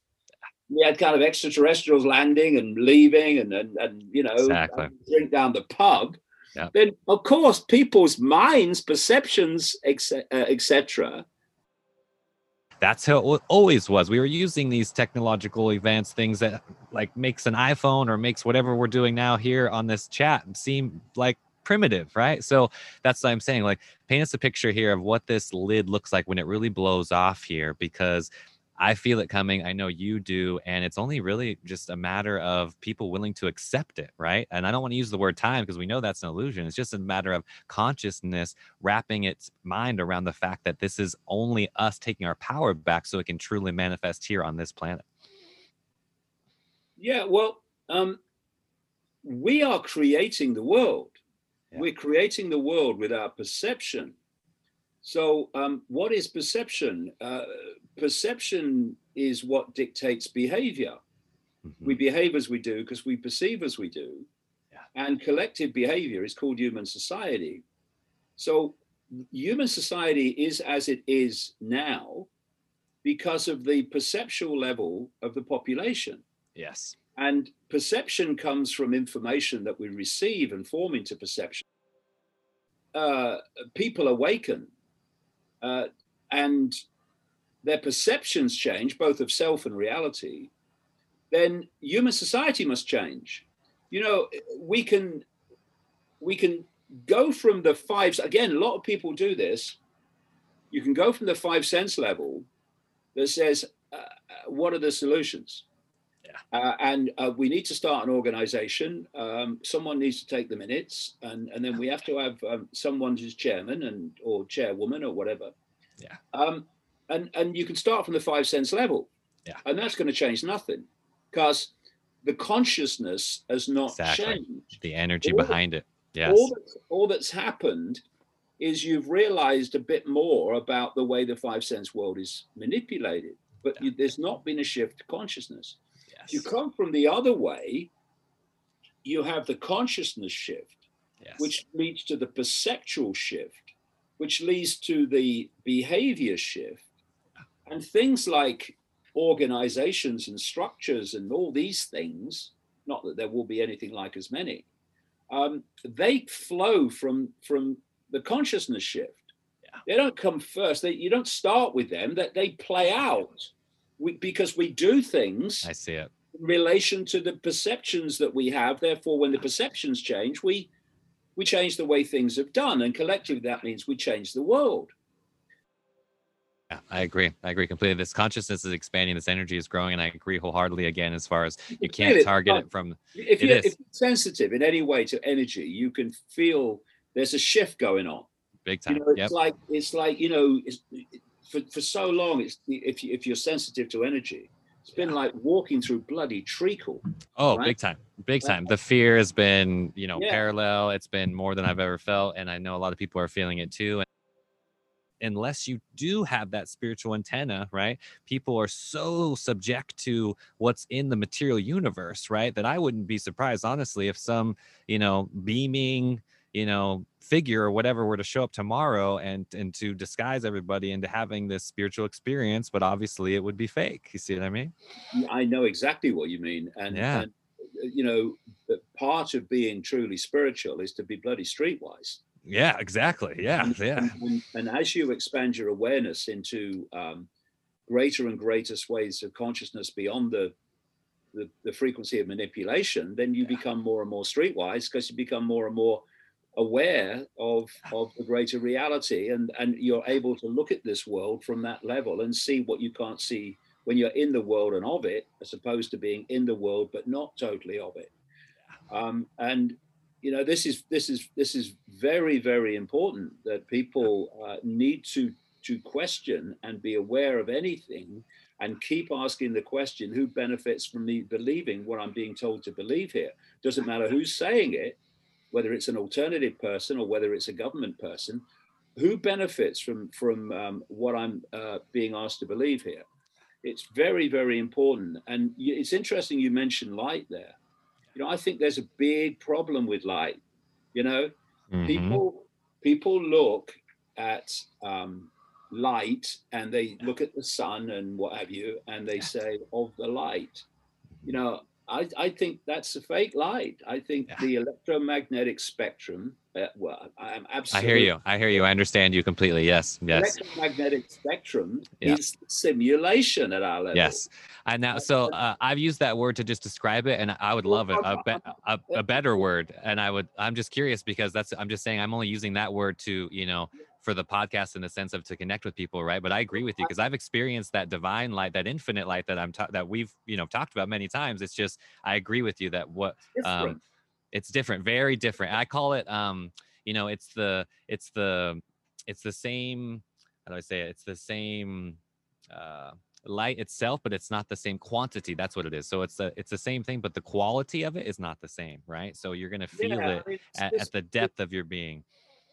we had kind of extraterrestrials landing and leaving and and, and you know exactly. drink down the pub yeah. then of course people's minds perceptions etc that's how it always was. We were using these technological advanced things that like makes an iphone or makes whatever we're doing now here on this chat seem like primitive right? So that's what i'm saying like paint us a picture here of what this lid looks like when it really blows off here because I feel it coming. I know you do. And it's only really just a matter of people willing to accept it, right? And I don't want to use the word time because we know that's an illusion. It's just a matter of consciousness wrapping its mind around the fact that this is only us taking our power back so it can truly manifest here on this planet. Yeah, well, um, we are creating the world. Yeah. We're creating the world with our perception. So, um, what is perception? Uh, perception is what dictates behavior. Mm-hmm. We behave as we do because we perceive as we do. Yeah. And collective behavior is called human society. So, human society is as it is now because of the perceptual level of the population. Yes. And perception comes from information that we receive and form into perception. Uh, people awaken uh, and their perceptions change, both of self and reality, then human society must change. You know, we can we can go from the five again. A lot of people do this. You can go from the five sense level that says, uh, uh "What are the solutions?" Yeah. Uh, and uh, we need to start an organization. Um, someone needs to take the minutes, and, and then we have to have um, someone who's chairman and or chairwoman or whatever yeah. Um, and and you can start from the five sense level. Yeah. And that's going to change nothing because the consciousness has not exactly. changed. The energy all behind that, it. Yes. All, that, all that's happened is you've realized a bit more about the way the five sense world is manipulated, but yeah. you, there's not been a shift to consciousness. Yes. If you come from the other way, you have the consciousness shift, yes. which leads to the perceptual shift, which leads to the behavior shift. And things like organizations and structures and all these things, not that there will be anything like as many, um, they flow from, from the consciousness shift. Yeah. They don't come first. They, you don't start with them, that they play out we, because we do things. I see it. In relation to the perceptions that we have. Therefore, when the perceptions change, we we change the way things have done. And collectively, that means we change the world. Yeah, I agree. I agree completely. This consciousness is expanding, this energy is growing, and I agree wholeheartedly again as far as you can't target it from if you're, if you're sensitive in any way to energy, you can feel there's a shift going on. Big time. You know, it's yep. like it's like, you know, for, for so long, it's if you if you're sensitive to energy, it's been like walking through bloody treacle. Oh, right? big time, big time. The fear has been, you know, yeah. parallel. It's been more than I've ever felt, and I know a lot of people are feeling it too. Unless you do have that spiritual antenna, right? People are so subject to what's in the material universe, right? That I wouldn't be surprised, honestly, if some, you know, beaming, you know, figure or whatever were to show up tomorrow and and to disguise everybody into having this spiritual experience, but obviously it would be fake. You see what I mean? I know exactly what you mean, and, Yeah. and uh, you know, part of being truly spiritual is to be bloody streetwise. Yeah, exactly. Yeah, and, yeah. and, and, and as you expand your awareness into um, greater and greater swathes of consciousness beyond the, the the frequency of manipulation, then you become more and more streetwise because you become more and more aware of of the greater reality, and and you're able to look at this world from that level and see what you can't see when you're in the world and of it, as opposed to being in the world but not totally of it. Um, and you know this is this is this is very very important that people uh, need to to question and be aware of anything and keep asking the question who benefits from me believing what i'm being told to believe here? Doesn't matter who's saying it whether it's an alternative person or whether it's a government person who benefits from from um, what i'm uh, being asked to believe here? It's very very important. And it's interesting you mentioned light there you know i think there's a big problem with light you know? Mhm. people people look at um, light and they look at the sun and what have you and they say of the light. You know i, I think that's a fake light i think Yeah. the electromagnetic spectrum uh, well i am absolutely. I hear you. I hear you. I understand you completely. Yes. Yes. electromagnetic spectrum Yeah. is simulation at our level Yes. And now, so uh, I've used that word to just describe it, and I would love it a, be- a, a better word. And I would, I'm just curious because that's, I'm just saying, I'm only using that word to, you know, for the podcast in the sense of to connect with people, right? But I agree with you because I've experienced that divine light, that infinite light that I'm ta- that we've, you know, talked about many times. It's just, I agree with you that what different. um, it's different very different i call it um you know it's the it's the it's the same how do i say it it's the same uh light itself but it's not the same quantity that's what it is so it's the it's the same thing but the quality of it is not the same right so you're gonna feel Yeah, it at, at the depth of your being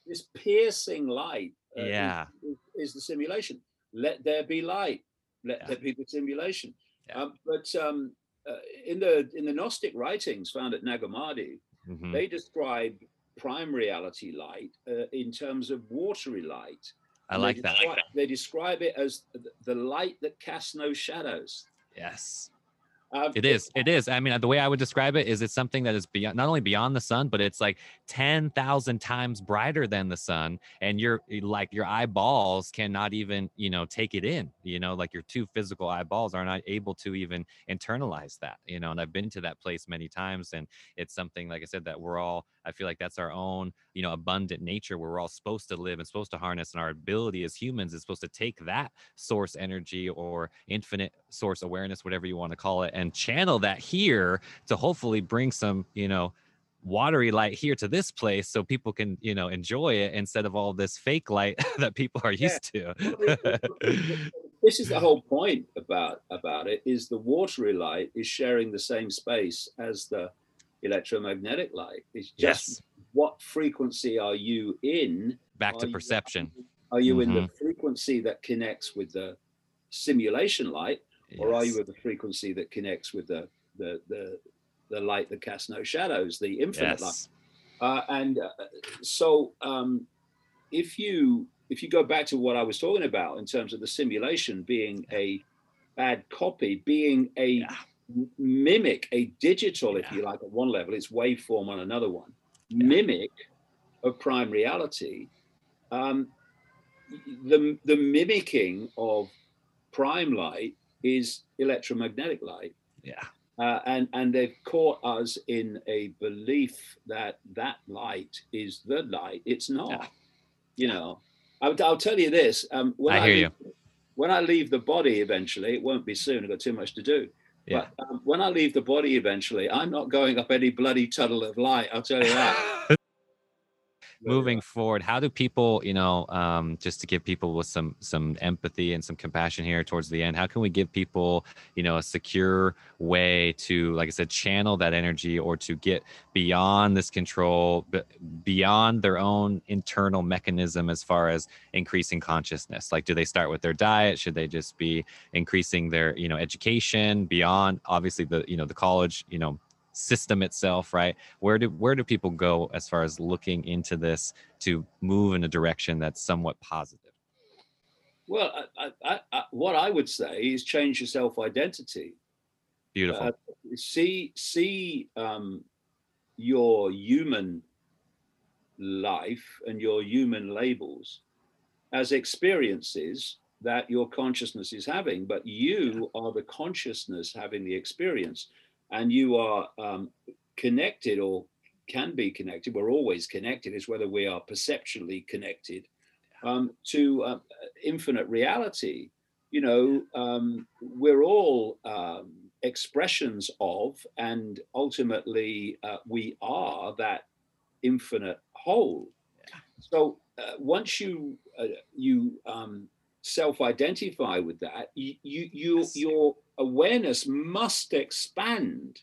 this piercing light uh, is- Yeah. is, is the simulation let there be light let Yeah. there be the simulation Yeah. um, but um, uh, in the in the gnostic writings found at Nag Hammadi Mhm. they describe prime reality light uh, in terms of watery light i And they like that describe- they describe it as the light that casts no shadows yes um, It is. It is. I mean, the way I would describe it is it's something that is beyond not only beyond the sun, but it's like 10,000 times brighter than the sun. And your like your eyeballs cannot even, you know, take it in, you know, like your two physical eyeballs are not able to even internalize that, you know. And I've been to that place many times. And it's something, like I said, that we're all, I feel like that's our own, you know, abundant nature where we're all supposed to live and supposed to harness. And our ability as humans is supposed to take that source energy or infinite source awareness, whatever you want to call it, and channel that here to hopefully bring some, you know, watery light here to this place so people can, you know, enjoy it instead of all this fake light that people are Yeah. used to. this is the whole point about about it is the watery light is sharing the same space as the electromagnetic light it's just yes. what frequency are you in Back Are to you- perception. are you in the Mm-hmm. frequency that connects with the simulation light or are you Yes. at the frequency that connects with the the the, the light that casts no shadows the infinite light Yes. uh, and uh, so um, if you if you go back to what I was talking about in terms of the simulation being a bad copy, being a Yeah. Mimic, a digital, if you like, at one level, it's waveform on another one, Yeah. mimic of prime reality. Um, the the mimicking of prime light is electromagnetic light Yeah. uh, and and they've caught us in a belief that that light is the light. It's not. Yeah. You know, I'll, I'll tell you this. Um, when I hear leave, When I leave the body eventually, it won't be soon. I've got too much to do. Yeah. But um, when I leave the body eventually, I'm not going up any bloody tunnel of light. I'll tell you that. moving forward how do people you know um, just to give people with some some empathy and some compassion here towards the end how can we give people you know a secure way to like i said channel that energy or to get beyond this control beyond their own internal mechanism as far as increasing consciousness? Like do they start with their diet? Should they just be increasing their you know education beyond obviously the you know the college you know system itself right? Where do where do people go as far as looking into this to move in a direction that's somewhat positive? Well I, I, I, what i would say is change your self-identity. Beautiful. Uh, see see um, your human life and your human labels as experiences that your consciousness is having but you are the consciousness having the experience and you are um, connected or can be connected, we're always connected, is whether we are perceptually connected um, to uh, infinite reality. You know, um, we're all um, expressions of, and ultimately uh, we are that infinite whole. So uh, once you uh, you um, self-identify with that, you you, you yes. Awareness must expand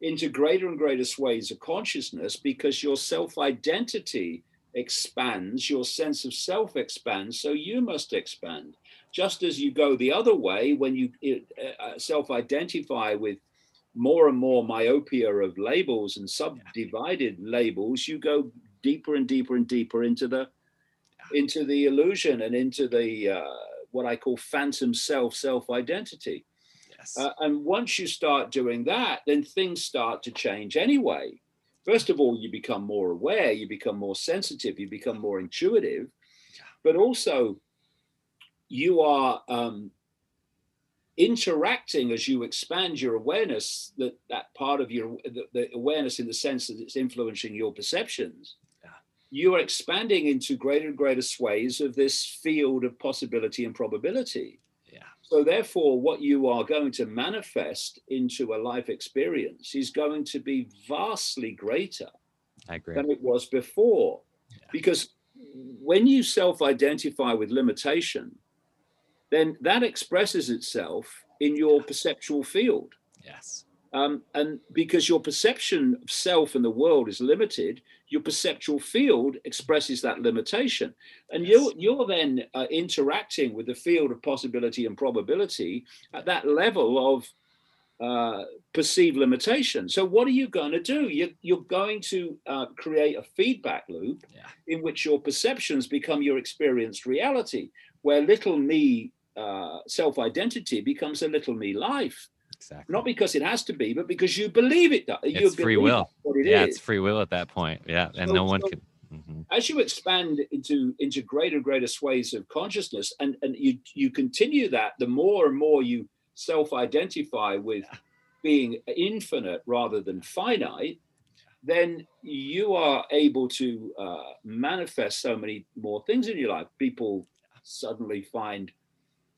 into greater and greater swathes of consciousness because your self identity expands, your sense of self expands, so you must expand. Just as you go the other way when you uh, uh self identify with more and more myopia of labels and subdivided labels, you go deeper and deeper and deeper into the into the illusion and into the uh, what I call phantom self self identity. Yes. Uh, and once you start doing that, then things start to change anyway. First of all, you become more aware, you become more sensitive, you become more intuitive, but also you are um, interacting as you expand your awareness that that part of your the, the, awareness in the sense that it's influencing your perceptions yeah. you are expanding into greater and greater sways of this field of possibility and probability so, therefore, what you are going to manifest into a life experience is going to be vastly greater than it was before. Yeah. Because when you self identify with limitation, then that expresses itself in your perceptual field. Yes. Um, and because your perception of self and the world is limited, your perceptual field expresses that limitation. And yes. you're, you're then uh, interacting with the field of possibility and probability at that level of uh, perceived limitation. So, what are you going to do? You're, you're going to uh, create a feedback loop yeah. in which your perceptions become your experienced reality, where little me uh, self identity becomes a little me life. Exactly. Not because it has to be, but because you believe it. It's free will. It yeah, is. it's free will at that point. Yeah, and so, no one so can. Mm-hmm. As you expand into into greater and greater swathes of consciousness, and and you you continue that, the more and more you self-identify with yeah. being infinite rather than finite, then you are able to uh, manifest so many more things in your life. People suddenly find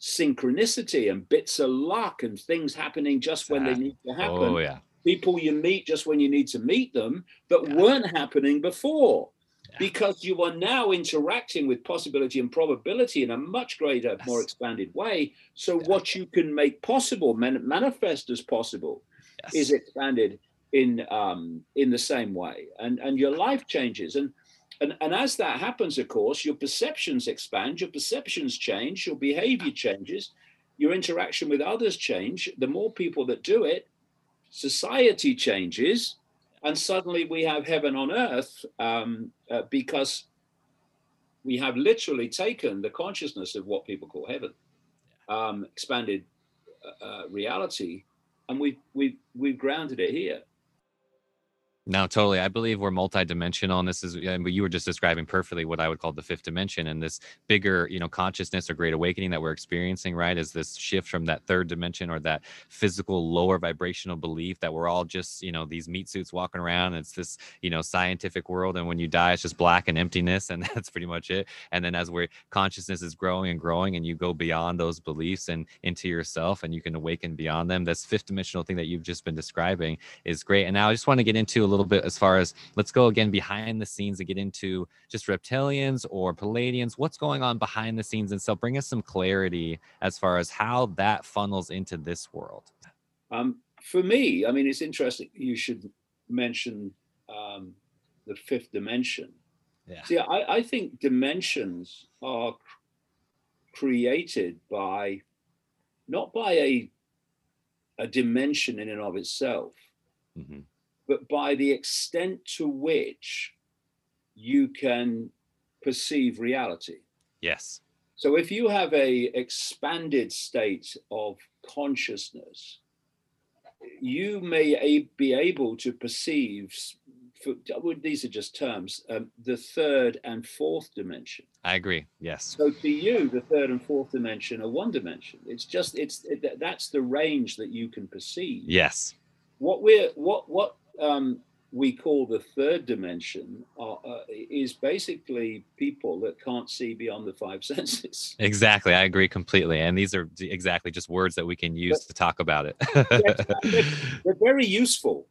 synchronicity and bits of luck and things happening just when they need to happen. Oh, yeah. People you meet just when you need to meet them that yeah. weren't happening before. Yeah. Because you are now interacting with possibility and probability in a much greater, yes. more expanded way. So, yeah. what you can make possible, man- manifest as possible, yes. is expanded in um, in the same way, and and your life changes. And and, and as that happens, of course, your perceptions expand, your perceptions change, your behavior changes, your interaction with others change. The more people that do it, society changes, and suddenly we have heaven on earth um, uh, because we have literally taken the consciousness of what people call heaven, um, expanded uh, uh reality, and we've, we've, we've grounded it here. No, totally. I believe we're multidimensional, and this is, and you were just describing perfectly what I would call the fifth dimension, and this bigger, you know, consciousness or great awakening that we're experiencing, right? Is this shift from that third dimension or that physical lower vibrational belief that we're all just, you know, these meat suits walking around. it's this, you know, scientific world, and when you die, it's just black and emptiness, and that's pretty much it. And then as we're consciousness is growing and growing, and you go beyond those beliefs and into yourself, and you can awaken beyond them. This fifth dimensional thing that you've just been describing is great. And now I just want to get into little bit as far as let's go again behind the scenes and get into just reptilians or Pleiadians. What's going on behind the scenes? And so bring us some clarity as far as how that funnels into this world. Um, for me, I mean, it's interesting. You should mention um, the fifth dimension. Yeah. See, I, I think dimensions are created by not by a a dimension in and of itself, mm-hmm. But by the extent to which you can perceive reality. Yes. So if you have a expanded state of consciousness, you may be able to perceive for, these are just terms um, the third and fourth dimension. I agree. Yes. So to you the third and fourth dimension are one dimension. It's just it's it, that's the range that you can perceive. Yes. What we're what what um, we call the third dimension are, uh, is basically people that can't see beyond the five senses. Exactly, I agree completely. And these are exactly just words that we can use but, to talk about it. they're, they're, very useful.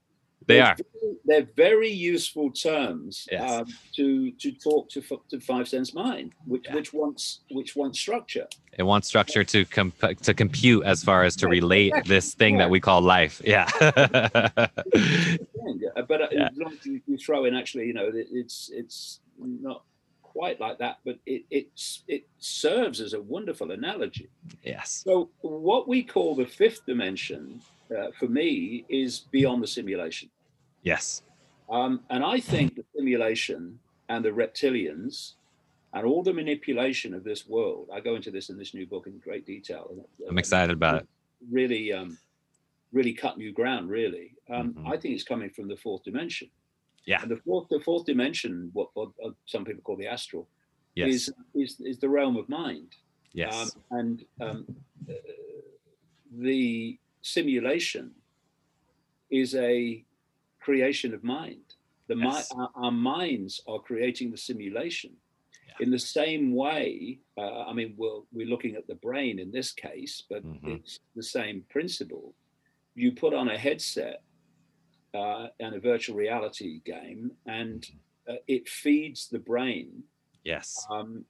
They they're are. Very, they're very useful terms yes. um, to to talk to to five sense mind, which yeah. which wants which wants structure. It wants structure to comp- to compute as far as to relate this thing yeah. that we call life. Yeah. but uh, yeah. you, you throw in actually, you know, it's it's not quite like that, but it it's it serves as a wonderful analogy. Yes. So what we call the fifth dimension uh, for me is beyond the simulation. Yes. Um, and I think the simulation and the reptilians and all the manipulation of this world, I go into this in this new book in great detail. I'm excited about it. Really, um, really cut new ground, really. Um, mm-hmm. I think it's coming from the fourth dimension. Yeah. And the fourth, the fourth dimension, what, what some people call the astral, yes. is, is, is the realm of mind. Yes. Um, and um, uh, the simulation is a creation of mind. The yes. mi- our, our, minds are creating the simulation. Yeah. In the same way, uh, I mean, we're, we're looking at the brain in this case, but mm-hmm. it's the same principle. You put on a headset uh, and a virtual reality game, and mm-hmm. uh, it feeds the brain yes um,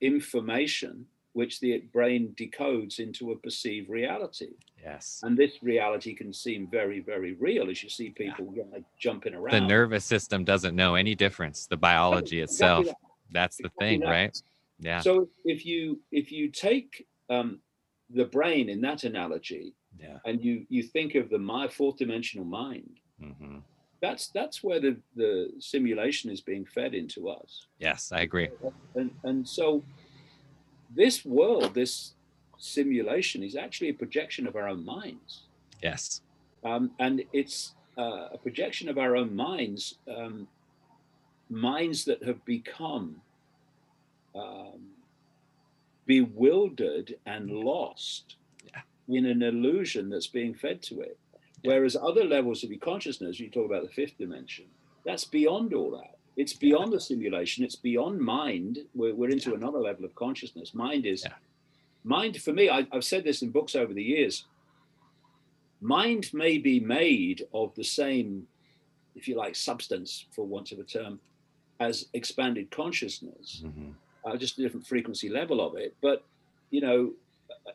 information which the brain decodes into a perceived reality. Yes. And this reality can seem very, very real as you see people yeah. like jumping around. The nervous system doesn't know any difference. The biology itself. That. That's the exactly thing, that. right? Yeah. So if you if you take um, the brain in that analogy, yeah. and you you think of the my fourth dimensional mind, mm-hmm. that's that's where the the simulation is being fed into us. Yes, I agree. And and so this world, this simulation, is actually a projection of our own minds. Yes. Um, and it's uh, a projection of our own minds, um, minds that have become um, bewildered and lost yeah. in an illusion that's being fed to it. Yeah. Whereas other levels of your consciousness, you talk about the fifth dimension, that's beyond all that. It's beyond the simulation. It's beyond mind. We're, we're into yeah. another level of consciousness. Mind is, yeah. mind for me, I, I've said this in books over the years. Mind may be made of the same, if you like, substance, for want of a term, as expanded consciousness, mm-hmm. uh, just a different frequency level of it. But, you know,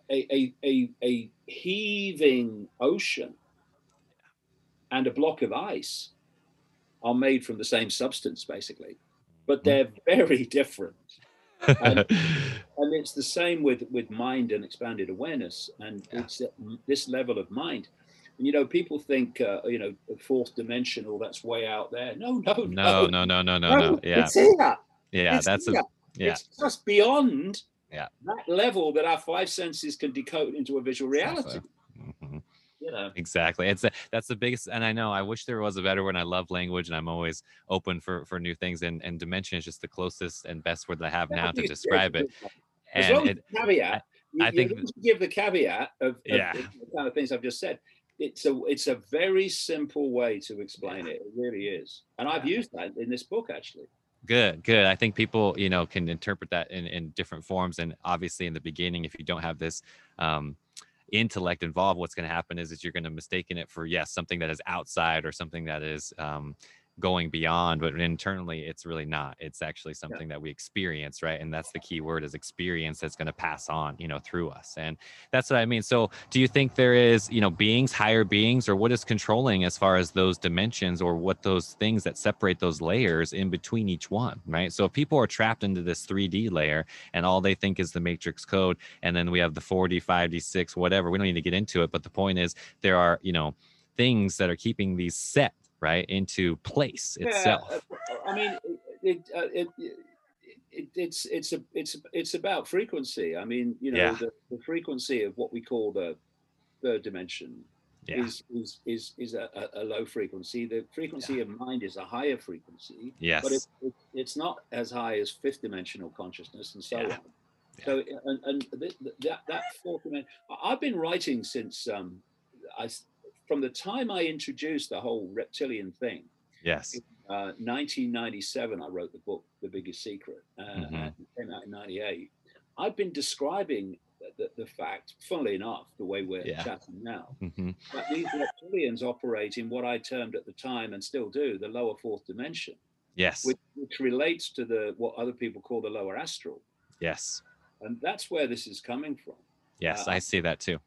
a, a, a, a heaving ocean and a block of ice are made from the same substance, basically, but hmm. they're very different. and, and, it's the same with with mind and expanded awareness, and yeah. it's this level of mind. And, you know, people think, uh, you know, fourth dimensional. That's way out there. No, no, no, no, no, no, no, no. Yeah, it's here. Yeah, it's that's here. a yeah. It's just beyond yeah. that level that our five senses can decode into a visual reality. Mm-hmm exactly it's a, that's the biggest and i know i wish there was a better one i love language and i'm always open for for new things and and dimension is just the closest and best word that i have now to describe it as and it, caveat. I, I think give the caveat of, of, yeah. the kind of things i've just said. It's a it's a very simple way to explain yeah. it it really is and i've used that in this book actually. Good good i think people you know can interpret that in, in different forms and obviously in the beginning if you don't have this um intellect involved what's going to happen is that you're going to mistaken it for yes something that is outside or something that is um, going beyond but internally it's really not. It's actually something yeah. that we experience right? And that's the key word is experience that's going to pass on you know through us. And that's what i mean. So do you think there is you know beings higher beings or what is controlling as far as those dimensions or what those things that separate those layers in between each one right? So if people are trapped into this 3d layer and all they think is the matrix code and then we have the 4d 5d 6 whatever we don't need to get into it but the point is there are you know things that are keeping these set right into place itself. yeah, i mean it, uh, it, it, it's it's a it's it's about frequency. I mean you know yeah. the, the, frequency of what we call the third dimension yeah. is is is is a, a, low frequency. The frequency of mind is a higher frequency yes. but it, it's not as high as fifth dimensional consciousness and so on. So and, and that that fourth dimension i've been writing since um i from the time I introduced the whole reptilian thing. Yes. Uh, 1997, I wrote the book, The Biggest Secret. Uh, mm-hmm. and it came out in 98. I've been describing the, the, fact, funnily enough, the way we're yeah. chatting now, mm-hmm. that these reptilians operate in what I termed at the time and still do the lower fourth dimension. Yes. Which, which relates to the what other people call the lower astral. Yes. And that's where this is coming from. Yes, uh, I see that too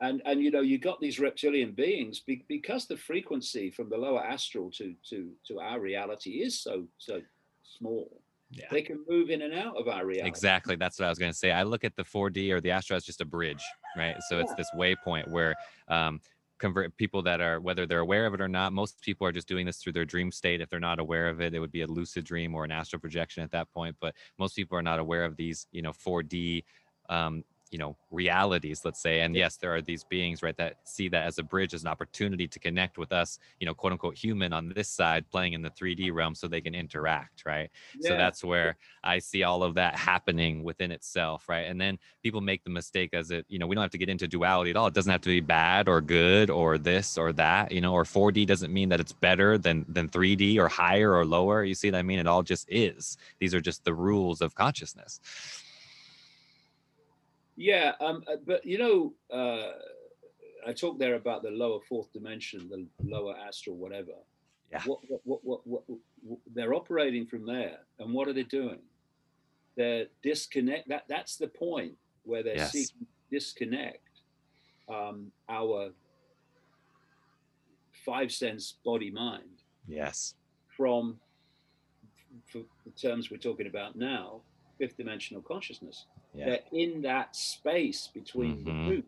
and and you know you got these reptilian beings be, because the frequency from the lower astral to to to our reality is so so small. Yeah. they can move in and out of our reality. Exactly. That's what i was going to say. I look at the 4d or the astral as just a bridge right? So yeah. it's this waypoint where um convert people that are whether they're aware of it or not most people are just doing this through their dream state. If they're not aware of it it would be a lucid dream or an astral projection at that point. But most people are not aware of these you know 4d um, you know realities let's say and yes there are these beings right that see that as a bridge as an opportunity to connect with us you know quote unquote human on this side playing in the 3d realm so they can interact right? Yeah. so that's where i see all of that happening within itself right? And then people make the mistake as it you know we don't have to get into duality at all. It doesn't have to be bad or good or this or that you know or 4d doesn't mean that it's better than than 3d or higher or lower. You see what i mean? It all just is. These are just the rules of consciousness yeah, um, uh, but you know, uh, I talked there about the lower fourth dimension, the lower astral, whatever. Yeah. What, what, what, what, what, they're operating from there, and what are they doing? They're disconnect. That that's the point where they're yes. seeking disconnect um, our five sense body mind. Yes. From for the terms we're talking about now, fifth dimensional consciousness. Yeah. They're in that space between mm-hmm. the two.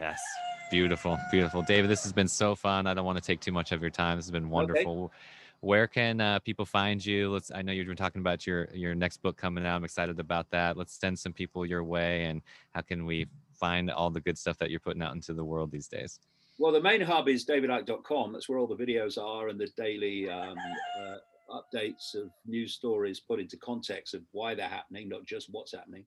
Yes. Beautiful. Beautiful. David, this has been so fun. I don't want to take too much of your time. This has been wonderful. Okay. Where can uh, people find you? Let's. I know you've been talking about your your next book coming out. I'm excited about that. Let's send some people your way. And how can we find all the good stuff that you're putting out into the world these days? Well, the main hub is davidicke.com. That's where all the videos are and the daily um, uh, updates of news stories put into context of why they're happening, not just what's happening.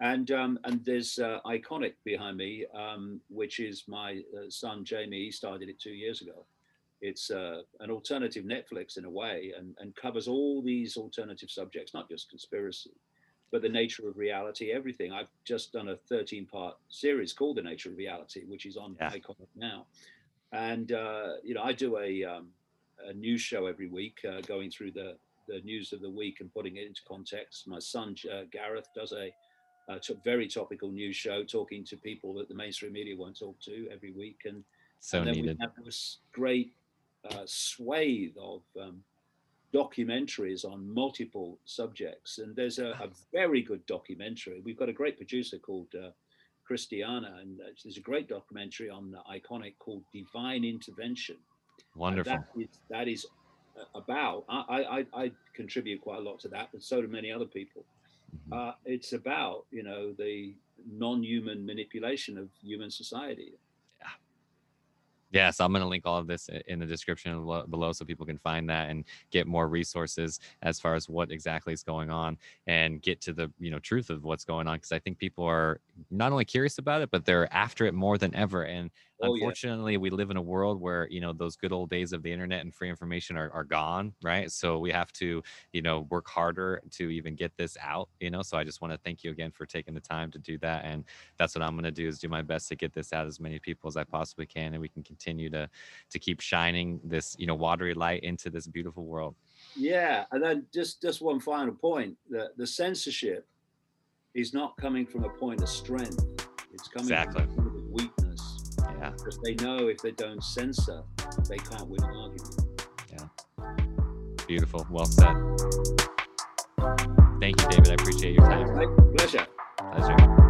And um, and there's uh, Ickonic behind me, um, which is my uh, son Jamie. He started it two years ago. It's uh, an alternative Netflix in a way, and, and covers all these alternative subjects, not just conspiracy, but the nature of reality, everything. I've just done a 13 part series called The Nature of Reality, which is on yeah. Ickonic now. And, uh, you know, I do a, um, a news show every week, uh, going through the, the news of the week and putting it into context. My son uh, Gareth does a uh, t- very topical news show, talking to people that the mainstream media won't talk to every week, and, so and then needed. we have this great uh, swathe of um, documentaries on multiple subjects. And there's a, a, very good documentary. We've got a great producer called uh, Christiana, and uh, there's a great documentary on the Ickonic called Divine Intervention. Wonderful. that is, that is uh, about. I, I, I contribute quite a lot to that, but so do many other people. Mm-hmm. Uh, it's about you know the non-human manipulation of human society. Yeah. Yeah, so I'm going to link all of this in the description below so people can find that and get more resources as far as what exactly is going on and get to the you know truth of what's going on because I think people are not only curious about it but they're after it more than ever and Oh, yeah. unfortunately we live in a world where you know those good old days of the internet and free information are, are gone right so we have to you know work harder to even get this out you know so i just want to thank you again for taking the time to do that and that's what i'm going to do is do my best to get this out as many people as i possibly can and we can continue to to keep shining this you know watery light into this beautiful world Yeah, and then just just one final point: the the censorship is not coming from a point of strength; it's coming Exactly. Yeah Because they know if they don't censor, they can't win an argument. Yeah. Beautiful well said thank you david i appreciate your time? Pleasure. pleasure